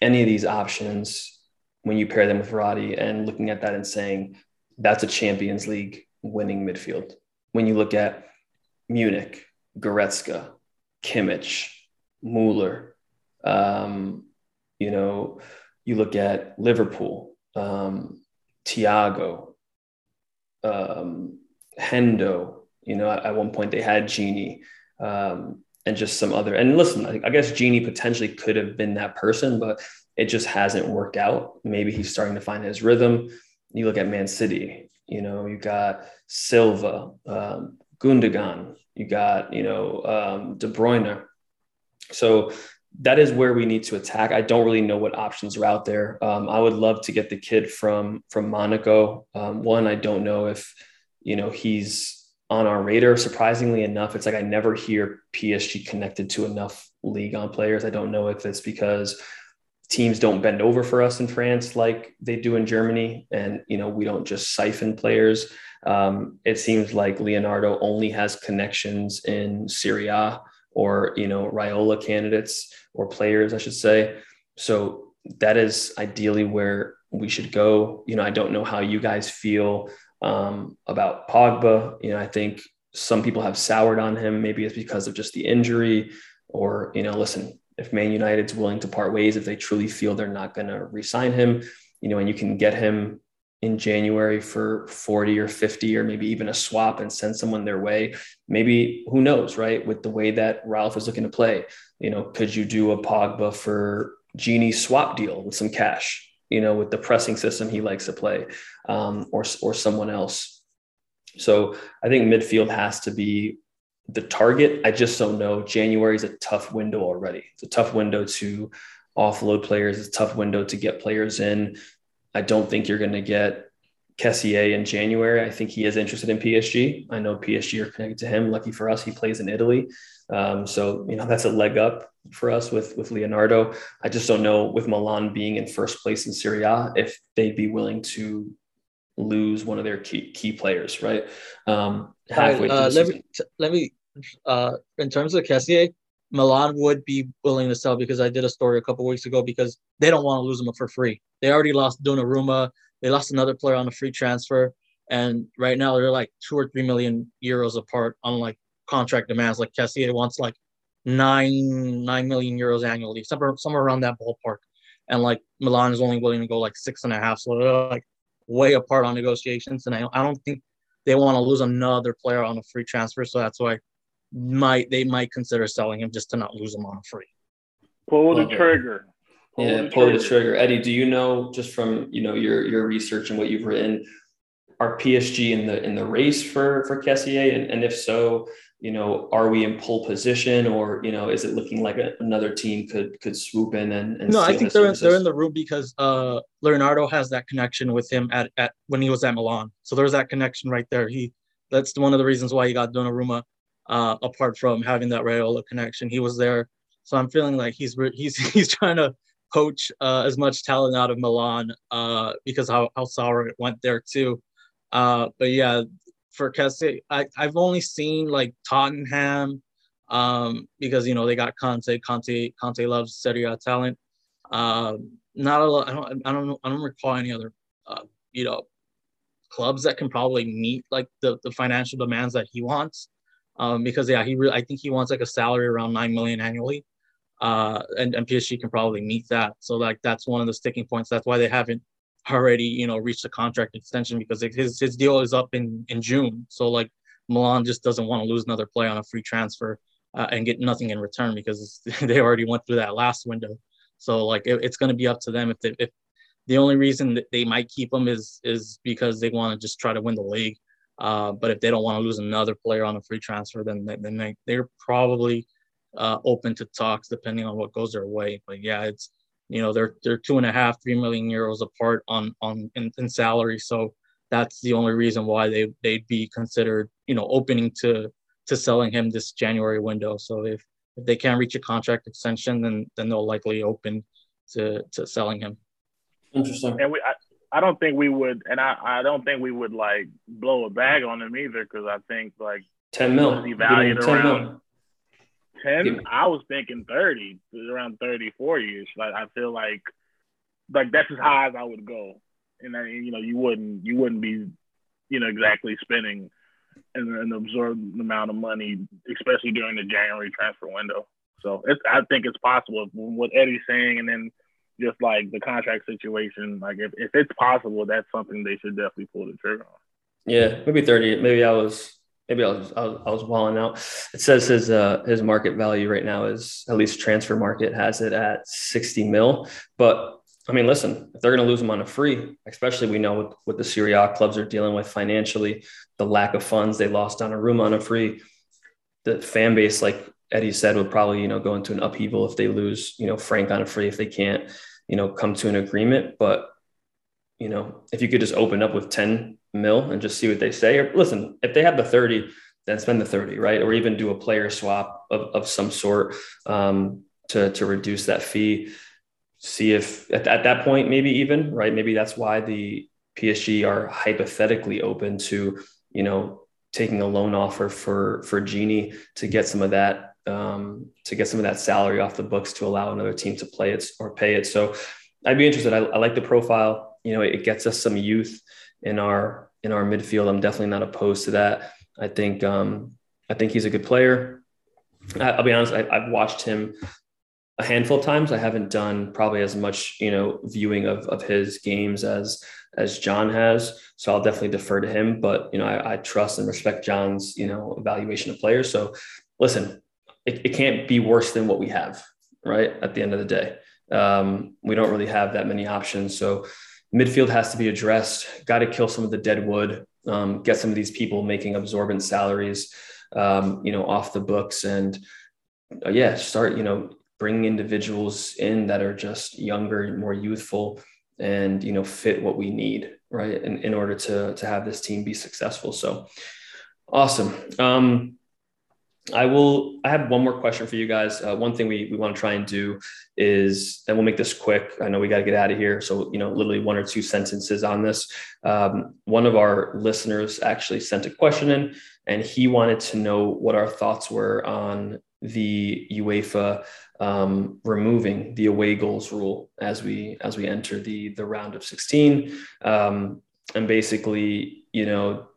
any of these options when you pair them with Verratti and looking at that and saying that's a Champions League winning midfield when you look at Munich, Goretzka, Kimmich, Mueller, Um, you know, you look at Liverpool, um, Thiago, um, Hendo. You know, at, at, one point they had Gini um, and just some other. And listen, I, I guess Gini potentially could have been that person, but it just hasn't worked out. Maybe he's starting to find his rhythm. You look at Man City. You know, you got Silva, um, Gundogan. You got you know um, De Bruyne. So that is where we need to attack. I don't really know what options are out there. Um, I would love to get the kid from from Monaco. Um, one, I don't know if you know he's on our radar. Surprisingly enough, it's like I never hear PSG connected to enough league on players. I don't know if it's because teams don't bend over for us in France like they do in Germany, and you know we don't just siphon players. Um, it seems like Leonardo only has connections in Serie A or you know Raiola candidates or players, I should say. So that is ideally where we should go. You know, I don't know how you guys feel um, about Pogba. You know, I think some people have soured on him. Maybe it's because of just the injury, or you know, listen, if Man United's willing to part ways, if they truly feel they're not going to re-sign him, you know, and you can get him in January for 40 or 50 or maybe even a swap and send someone their way. Maybe who knows, right? With the way that Ralf is looking to play, you know, could you do a Pogba for Gini swap deal with some cash, you know, with the pressing system he likes to play um, or, or someone else. So I think midfield has to be the target. I just don't know. January is a tough window already. It's a tough window to offload players. It's a tough window to get players in. I don't think you're going to get Kessié in January. I think he is interested in PSG. I know PSG are connected to him. Lucky for us, he plays in Italy. Um, so, you know, that's a leg up for us with, with Leonardo. I just don't know with Milan being in first place in Serie A, if they'd be willing to lose one of their key, key players, right? Um, halfway uh, let, me, let me, uh, in terms of Kessié, Milan would be willing to sell because I did a story a couple weeks ago because they don't want to lose him for free. They already lost Donnarumma. They lost another player on a free transfer, and right now they're like two or three million euros apart on like contract demands. Like Kessié wants like nine nine million euros annually, somewhere somewhere around that ballpark, and like Milan is only willing to go like six and a half. So they're like way apart on negotiations, and I I don't think they want to lose another player on a free transfer. So that's why might they might consider selling him just to not lose him on a free. Pull the trigger. Pull yeah, the pull trigger. the trigger. Eddie, do you know just from you know your your research and what you've written, are PSG in the in the race for for Kessié? And, and if so, you know, are we in pole position or you know, is it looking like a, another team could could swoop in and, and no? I think they're in, they're in the room because uh, Leonardo has that connection with him at, at when he was at Milan. So there's that connection right there. He that's one of the reasons why he got Donnarumma uh, apart from having that Raiola connection. He was there, so I'm feeling like he's he's he's trying to poach uh, as much talent out of Milan uh, because how how sour it went there too. Uh, but yeah, for Kessié, I I've only seen like Tottenham um, because you know they got Conte. Conte Conte loves Serie A talent. Um, not a lot. I don't. I don't. I don't recall any other. Uh, you know, clubs that can probably meet like the the financial demands that he wants um, because yeah, he really, I think he wants like a salary around nine million annually, uh, and, and PSG can probably meet that. So like that's one of the sticking points. That's why they haven't already you know reached a contract extension because his his deal is up in in June. So like Milan just doesn't want to lose another player on a free transfer uh, and get nothing in return because they already went through that last window. So like it, it's going to be up to them if they, if the only reason that they might keep him is is because they want to just try to win the league. Uh, but if they don't want to lose another player on a free transfer, then then they, they're probably uh, open to talks depending on what goes their way. But yeah, it's you know they're they're two and a half, three million euros apart on on in, in salary. So that's the only reason why they they'd be considered you know opening to to selling him this January window. So if if they can't reach a contract extension, then then they'll likely open to to selling him. Interesting. And we, I, I don't think we would, and I, I don't think we would like blow a bag on him either because I think like ten mil, he valued around mil. ten. I was thinking thirty, around 30, 40 ish. Like I feel like like that's as high as I would go, and then you know you wouldn't you wouldn't be you know exactly spending an, an absorbed amount of money, especially during the January transfer window. So it's, I think it's possible what Eddie's saying, and then just like the contract situation. Like if, if it's possible, that's something they should definitely pull the trigger on. Yeah, maybe thirty. Maybe I was maybe I was I was, I was walling out. It says his uh his market value right now is at least Transfermarkt has it at sixty mil. But I mean, listen, if they're going to lose him on a free, especially we know what, what the Serie A clubs are dealing with financially, the lack of funds they lost Donnarumma on a free, the fan base, like Eddie said, would probably you know go into an upheaval if they lose you know Frank on a free if they can't you know come to an agreement. But you know if you could just open up with ten mil and just see what they say, or listen, if they have the thirty, then spend the thirty, right? Or even do a player swap of, of some sort um, to to reduce that fee. See if at, at that point, maybe even right, maybe that's why the PSG are hypothetically open to you know taking a loan offer for for Gini to get some of that um, to get some of that salary off the books to allow another team to play it or pay it. So I'd be interested. I, I like the profile. You know, it gets us some youth in our in our midfield. I'm definitely not opposed to that. I think um, I think he's a good player. I, will be honest. I, I've watched him a handful of times. I haven't done probably as much, you know, viewing of, of his games as as John has. So I'll definitely defer to him. But you know, I, I trust and respect John's, you know, evaluation of players. So listen, it, it can't be worse than what we have, right? At the end of the day. Um, we don't really have that many options. So midfield has to be addressed. Got to kill some of the dead wood, um, get some of these people making absorbent salaries, um, you know, off the books and uh, yeah, start, you know, bringing individuals in that are just younger, more youthful and, you know, fit what we need, right. In, in order to, to have this team be successful. So awesome. Um, I will. I have one more question for you guys. Uh, one thing we, we want to try and do is, and we'll make this quick. I know we got to get out of here, so you know, literally one or two sentences on this. Um, one of our listeners actually sent a question in, and he wanted to know what our thoughts were on the UEFA um, removing the away goals rule as we as we enter the the round of 16, um, and basically, you know,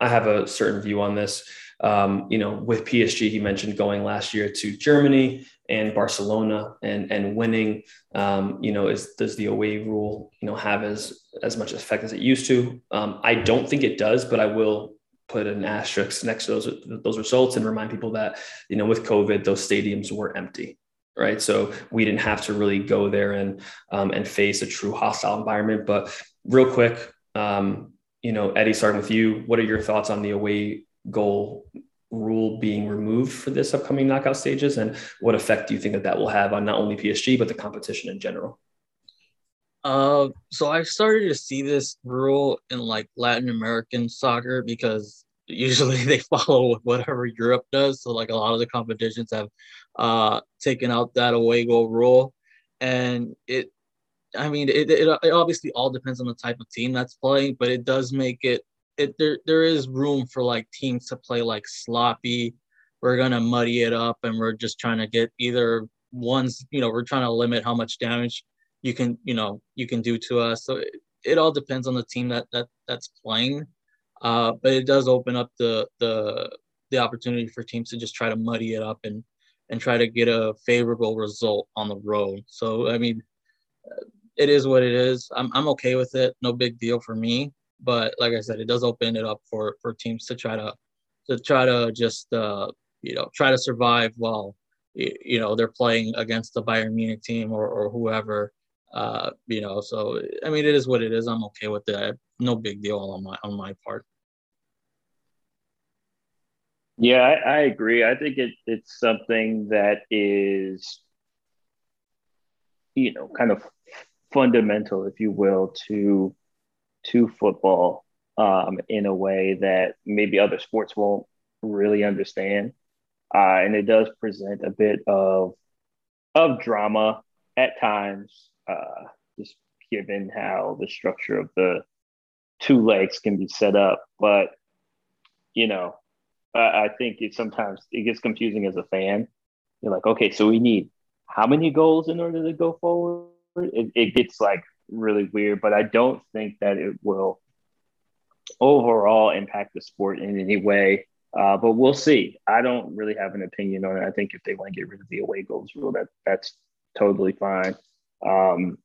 I have a certain view on this. Um, you know, with PSG, he mentioned going last year to Germany and Barcelona and and winning. Um, you know, is does the away rule you know have as as much effect as it used to? Um, I don't think it does, but I will put an asterisk next to those those results and remind people that you know with COVID, those stadiums were empty right? So we didn't have to really go there and um, and face a true hostile environment. But real quick, um, you know, Eddie, starting with you, what are your thoughts on the away goal rule being removed for this upcoming knockout stages? And what effect do you think that that will have on not only PSG but the competition in general? Uh, so I started to see this rule in like Latin American soccer because usually they follow whatever Europe does. So like a lot of the competitions have uh, taken out that away goal rule, and it, I mean, it, it, it obviously all depends on the type of team that's playing, but it does make it it there there is room for like teams to play like sloppy. We're gonna muddy it up, and we're just trying to get either ones. You know, we're trying to limit how much damage you can you know you can do to us. So it, it all depends on the team that that that's playing. Uh, but it does open up the the the opportunity for teams to just try to muddy it up and and try to get a favorable result on the road. So I mean, it is what it is. I'm I'm okay with it. No big deal for me. But like I said, it does open it up for for teams to try to to try to just uh, you know try to survive while you know they're playing against the Bayern Munich team or or whoever. Uh, you know, so I mean, it is what it is. I'm okay with that. No big deal on my on my part. Yeah, I, I agree. I think it, it's something that is, you know, kind of fundamental, if you will, to to football um, in a way that maybe other sports won't really understand. Uh, and it does present a bit of of drama at times, uh, just given how the structure of the two legs can be set up. But you know, uh, I think it sometimes it gets confusing as a fan. You're like, okay, so we need how many goals in order to go forward? It, it gets like really weird, but I don't think that it will overall impact the sport in any way. Uh, but we'll see. I don't really have an opinion on it. I think if they want to get rid of the away goals rule, that that's totally fine. Um,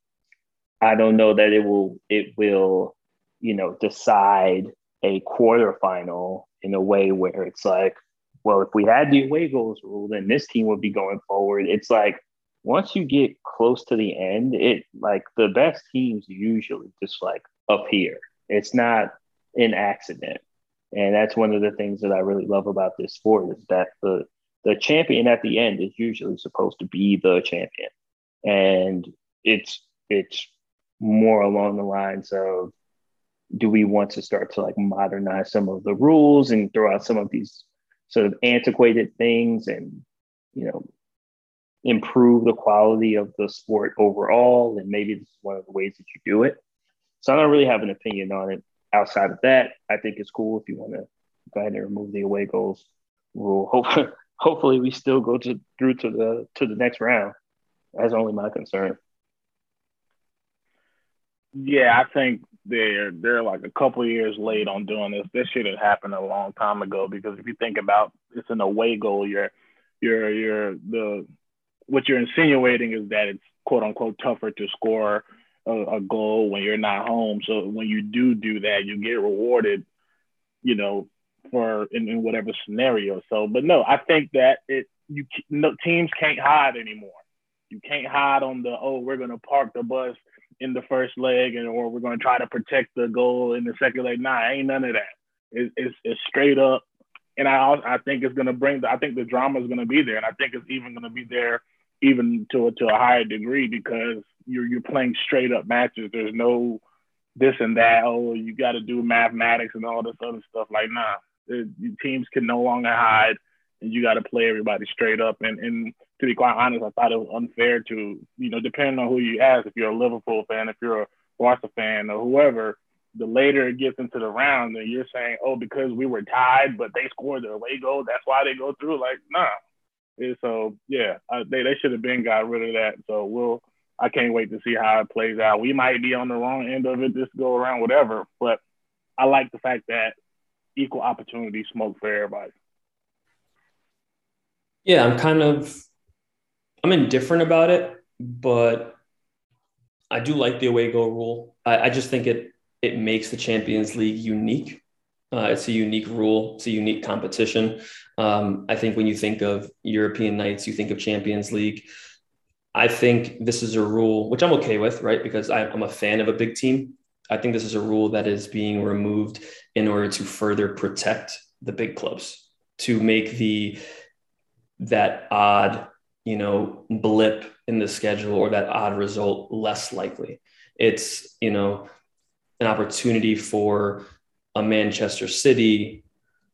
I don't know that it will it will, you know, decide a quarterfinal in a way where it's like, well, if we had the away goals rule, then this team would be going forward. It's like once you get close to the end, it like the best teams usually just like appear. It's not an accident. And that's one of the things that I really love about this sport is that the the champion at the end is usually supposed to be the champion. And it's it's more along the lines of do we want to start to like modernize some of the rules and throw out some of these sort of antiquated things and you know improve the quality of the sport overall and maybe this is one of the ways that you do it. So i don't really have an opinion on it outside of that. I think it's cool if you want to go ahead and remove the away goals rule. Hopefully hopefully we still go to through to the to the next round. That's only my concern. Yeah, I think they're they're like a couple years late on doing this. This should have happened a long time ago because if you think about it's an away goal, you're you're you're the what you're insinuating is that it's quote unquote tougher to score a, a goal when you're not home. So when you do do that, you get rewarded, you know, for in, in whatever scenario. So, but no, I think that it you no teams can't hide anymore. You can't hide on the oh we're gonna park the bus in the first leg and or we're to try to protect the goal in the second leg. Nah, ain't none of that. It, it's, it's straight up. And I I think it's to bring the, I think the drama is to be there. And I think it's even to be there even to, to a higher degree because you're, you're playing straight up matches. There's no this and that. Oh, you got to do mathematics and all this other stuff. Like, nah, it, teams can no longer hide and you got to play everybody straight up. And, and to be quite honest, I thought it was unfair to, you know, depending on who you ask, if you're a Liverpool fan, if you're a Barca fan, or whoever, the later it gets into the round, then you're saying, oh, because we were tied, but they scored their away goal, that's why they go through. Like, nah. And so yeah, I, they they should have been got rid of that. So we'll. I can't wait to see how it plays out. We might be on the wrong end of it this go around, whatever. But I like the fact that equal opportunity smoke for everybody. Yeah, I'm kind of I'm indifferent about it, but I do like the away goal rule. I, I just think it it makes the Champions League unique. Uh, it's a unique rule. It's a unique competition. Um, I think when you think of European nights, you think of Champions League. I think this is a rule which I'm okay with, right? Because I, I'm a fan of a big team. I think this is a rule that is being removed in order to further protect the big clubs, to make the that odd, you know, blip in the schedule or that odd result less likely. It's, you know, an opportunity for a Manchester City,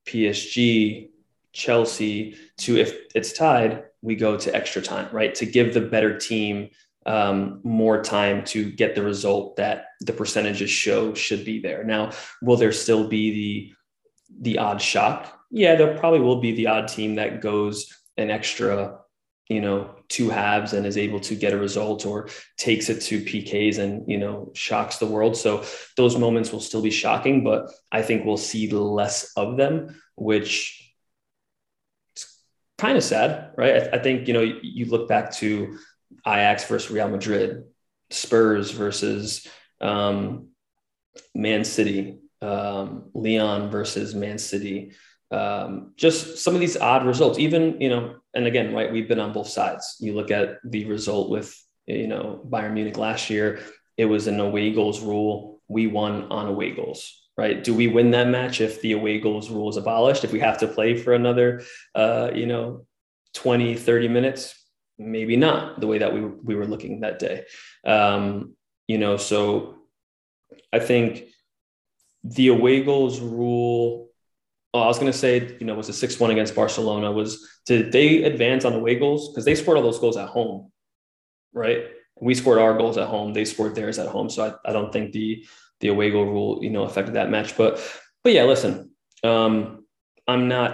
PSG, Chelsea to, if it's tied, we go to extra time, right? To give the better team um, more time to get the result that the percentages show should be there. Now, will there still be the the odd shock? Yeah, there probably will be the odd team that goes an extra you know two halves and is able to get a result or takes it to pks and you know shocks the world so those moments will still be shocking but i think we'll see less of them which kind of sad right I, I think you know you, you look back to ajax versus real madrid spurs versus um, man city um, Lyon versus man city um, just some of these odd results, even, you know, and again, right, we've been on both sides. You look at the result with, you know, Bayern Munich last year, it was an away goals rule. We won on away goals, right? Do we win that match if the away goals rule is abolished? If we have to play for another, uh, you know, 20, 30 minutes? Maybe not the way that we, we were looking that day. Um, you know, so I think the away goals rule Oh, I was going to say, you know, was a 6 1 against Barcelona. Was did they advance on the away goals? Because they scored all those goals at home, right? We scored our goals at home. They scored theirs at home. So I, I don't think the the away goal rule, you know, affected that match. But but yeah, listen, um, I'm not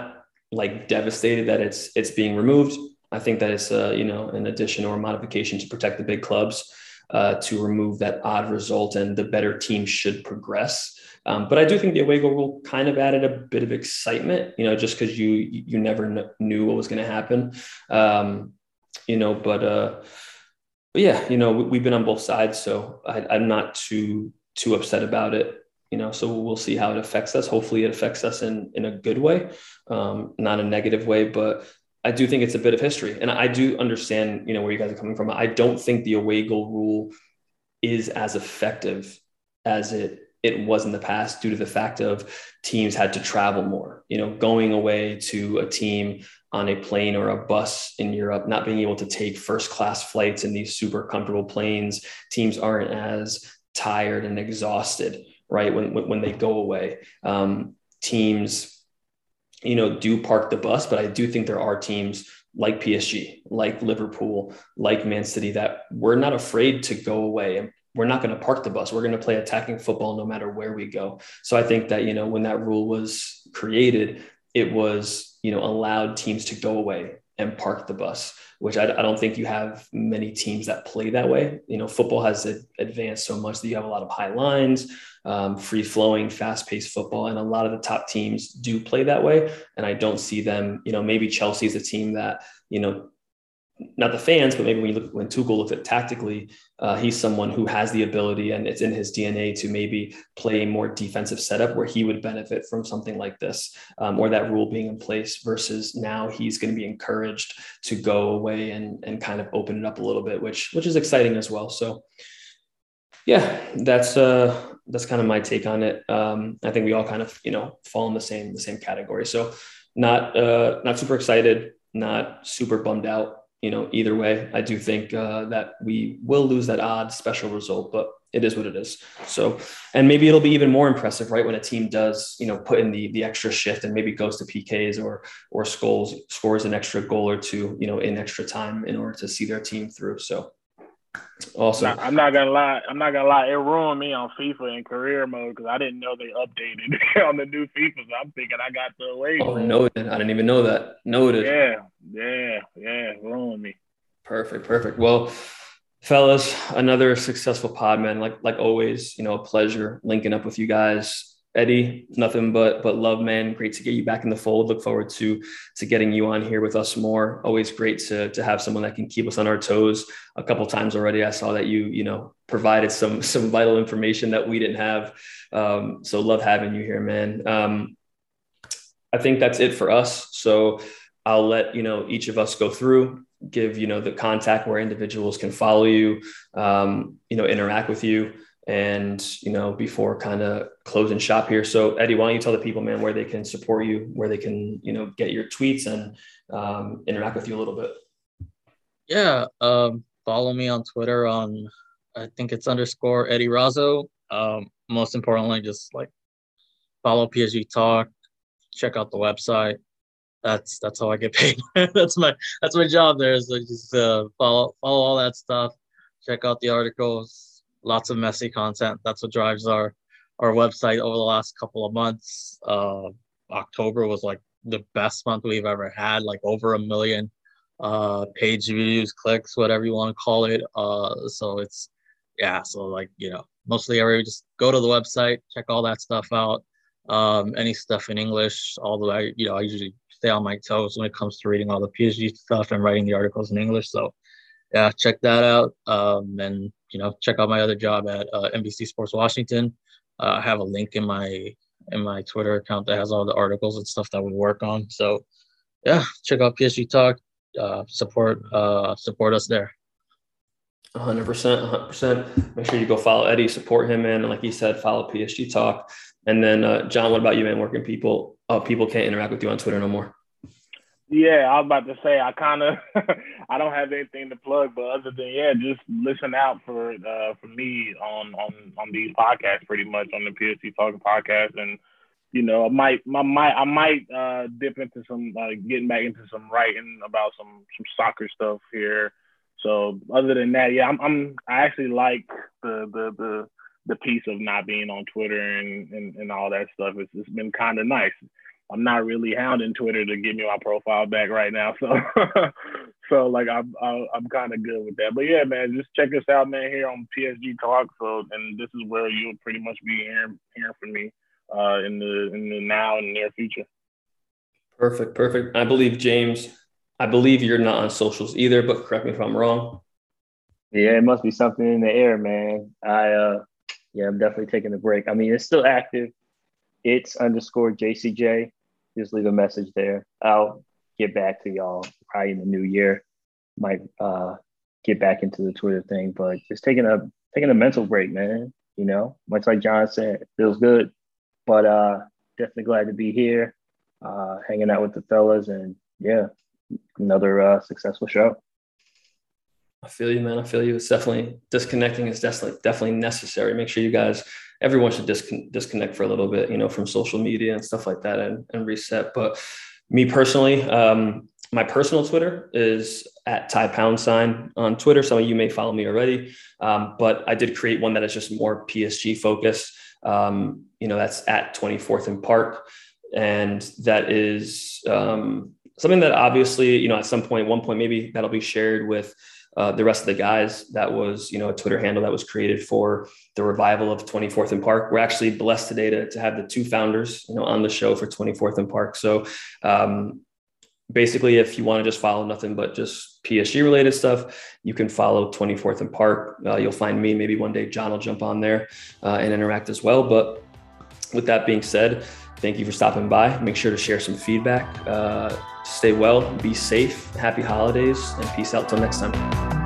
like devastated that it's it's being removed. I think that it's uh, you know an addition or modification to protect the big clubs. uh, to remove that odd result, and the better team should progress. Um, but I do think the away goal rule kind of added a bit of excitement, you know, just because you you never kn- knew what was going to happen, um, you know. But uh, but yeah, you know, we, have been on both sides, so I, I'm not too too upset about it you know so we'll see how it affects us. Hopefully it affects us in in a good way um, not a negative way but i do think it's a bit of history. And i do understand you know where you guys are coming from. I don't think the away goal rule is as effective as it it was in the past due to the fact of teams had to travel more. You know going away to a team on a plane or a bus in Europe, not being able to take first class flights in these super comfortable planes, teams aren't as tired and exhausted right? When, when they go away, um, teams, you know, do park the bus, but I do think there are teams like PSG, like Liverpool, like Man City that we're not afraid to go away and we're not going to park the bus. We're going to play attacking football no matter where we go. So I think that, you know, when that rule was created, it was, you know, allowed teams to go away and park the bus, which I, I, don't think you have many teams that play that way. You know, football has advanced so much that you have a lot of high lines, um, free flowing, fast paced football. And a lot of the top teams do play that way. And I don't see them, you know, maybe Chelsea is a team that, you know, not the fans, but maybe when you look when Tuchel looks at tactically, uh, he's someone who has the ability and it's in his DNA to maybe play a more defensive setup where he would benefit from something like this um, or that rule being in place versus now he's going to be encouraged to go away and and kind of open it up a little bit, which which is exciting as well. So yeah, that's uh that's kind of my take on it. Um, I think we all kind of you know fall in the same the same category. So not uh, not super excited, not super bummed out you know, either way, I do think uh, that we will lose that odd special result, but it is what it is. So, and maybe it'll be even more impressive, right? When a team does, you know, put in the the extra shift and maybe goes to PKs or or scores scores an extra goal or two, you know, in extra time in order to see their team through. So, Awesome. I'm not gonna lie. I'm not gonna lie. It ruined me on FIFA in career mode because I didn't know they updated on the new FIFA. So I'm thinking I got the away. Oh, noted. I didn't even know that. Noted. Yeah, yeah, yeah. Ruined me. Perfect, perfect. Well, fellas, another successful pod, man. Like like always, you know, a pleasure linking up with you guys. Eddie, nothing but but love, man. Great to get you back in the fold. Look forward to to getting you on here with us more. Always great to to have someone that can keep us on our toes. A couple times already, I saw that you you know provided some some vital information that we didn't have. Um, so love having you here, man. Um, I think that's it for us. So I'll let you know each of us go through, give you know the contact where individuals can follow you, um, you know, interact with you and you know before kind of closing shop here. So eddie why don't you tell the people man where they can support you where they can you know get your tweets and um, interact with you a little bit? Yeah um, follow me on twitter on i think it's underscore eddie razzo. Um, most importantly just like follow psg talk check out the website. That's that's how i get paid. That's my that's my job there is so just uh, follow follow all that stuff check out the articles lots of Messi content. That's what drives our our website over the last couple of months. Uh, October was like the best month we've ever had, like over a million uh, page views, clicks, whatever you want to call it. Uh, so it's yeah, so like you know, mostly every just go to the website, check all that stuff out. Um, any stuff in English, although I you know I usually stay on my toes when it comes to reading all the PhD stuff and writing the articles in English. So yeah, check that out. Um, and you know, check out my other job at uh, NBC Sports Washington. Uh, I have a link in my in my Twitter account that has all the articles and stuff that we work on. So, yeah, check out PSG Talk. Uh, support uh, support us there. 100%. 100%. Make sure you go follow Eddie, support him, man. And like he said, follow PSG Talk. And then, uh, John, what about you, man? Can people, uh, people can't interact with you on Twitter no more? Yeah, I was about to say I kind of I don't have anything to plug, but other than yeah, just listen out for uh for me on on on these podcasts, pretty much on the PSG Talking podcast, and you know I might I might I might uh dip into some uh, getting back into some writing about some some soccer stuff here. So other than that, yeah, I'm I'm I actually like the the the the piece of not being on Twitter and and, and all that stuff. It's it's been kind of nice I'm not really hounding Twitter to give me my profile back right now. So, so like I'm I'm kind of good with that. But yeah, man, just check us out, man, here on PSG Talk. So and this is where you'll pretty much be hearing hearing from me uh, in the in the now and near future. Perfect, perfect. I believe James. I believe you're not on socials either, but correct me if I'm wrong. Yeah, it must be something in the air, man. I uh yeah, I'm definitely taking a break. I mean, it's still active. It's underscore JCJ. Just leave a message there. I'll get back to y'all probably in the new year. Might uh get back into the Twitter thing, but just taking a taking a mental break, man. You know, much like John said, feels good. But uh definitely glad to be here, uh hanging out with the fellas and yeah, another uh successful show. I feel you, man. I feel you. It's definitely disconnecting is definitely definitely necessary. Make sure you guys, everyone should discon- disconnect for a little bit, you know, from social media and stuff like that, and, and reset. But me personally, um, my personal Twitter is at Ty Pound Sign on Twitter. Some of you may follow me already, um, but I did create one that is just more PSG focused. Um, you know, that's at 24th and Park, and that is um, something that obviously, you know, at some point, one point, maybe that'll be shared with uh, the rest of the guys. That was, you know, a Twitter handle that was created for the revival of 24th and Park. We're actually blessed today to, to have the two founders, you know, on the show for 24th and Park. So um, basically, if you want to just follow nothing but just PSG related stuff, you can follow 24th and Park. Uh, you'll find me. Maybe one day John will jump on there uh, and interact as well. But with that being said, thank you for stopping by. Make sure to share some feedback. Stay well, be safe, happy holidays, and peace out till next time.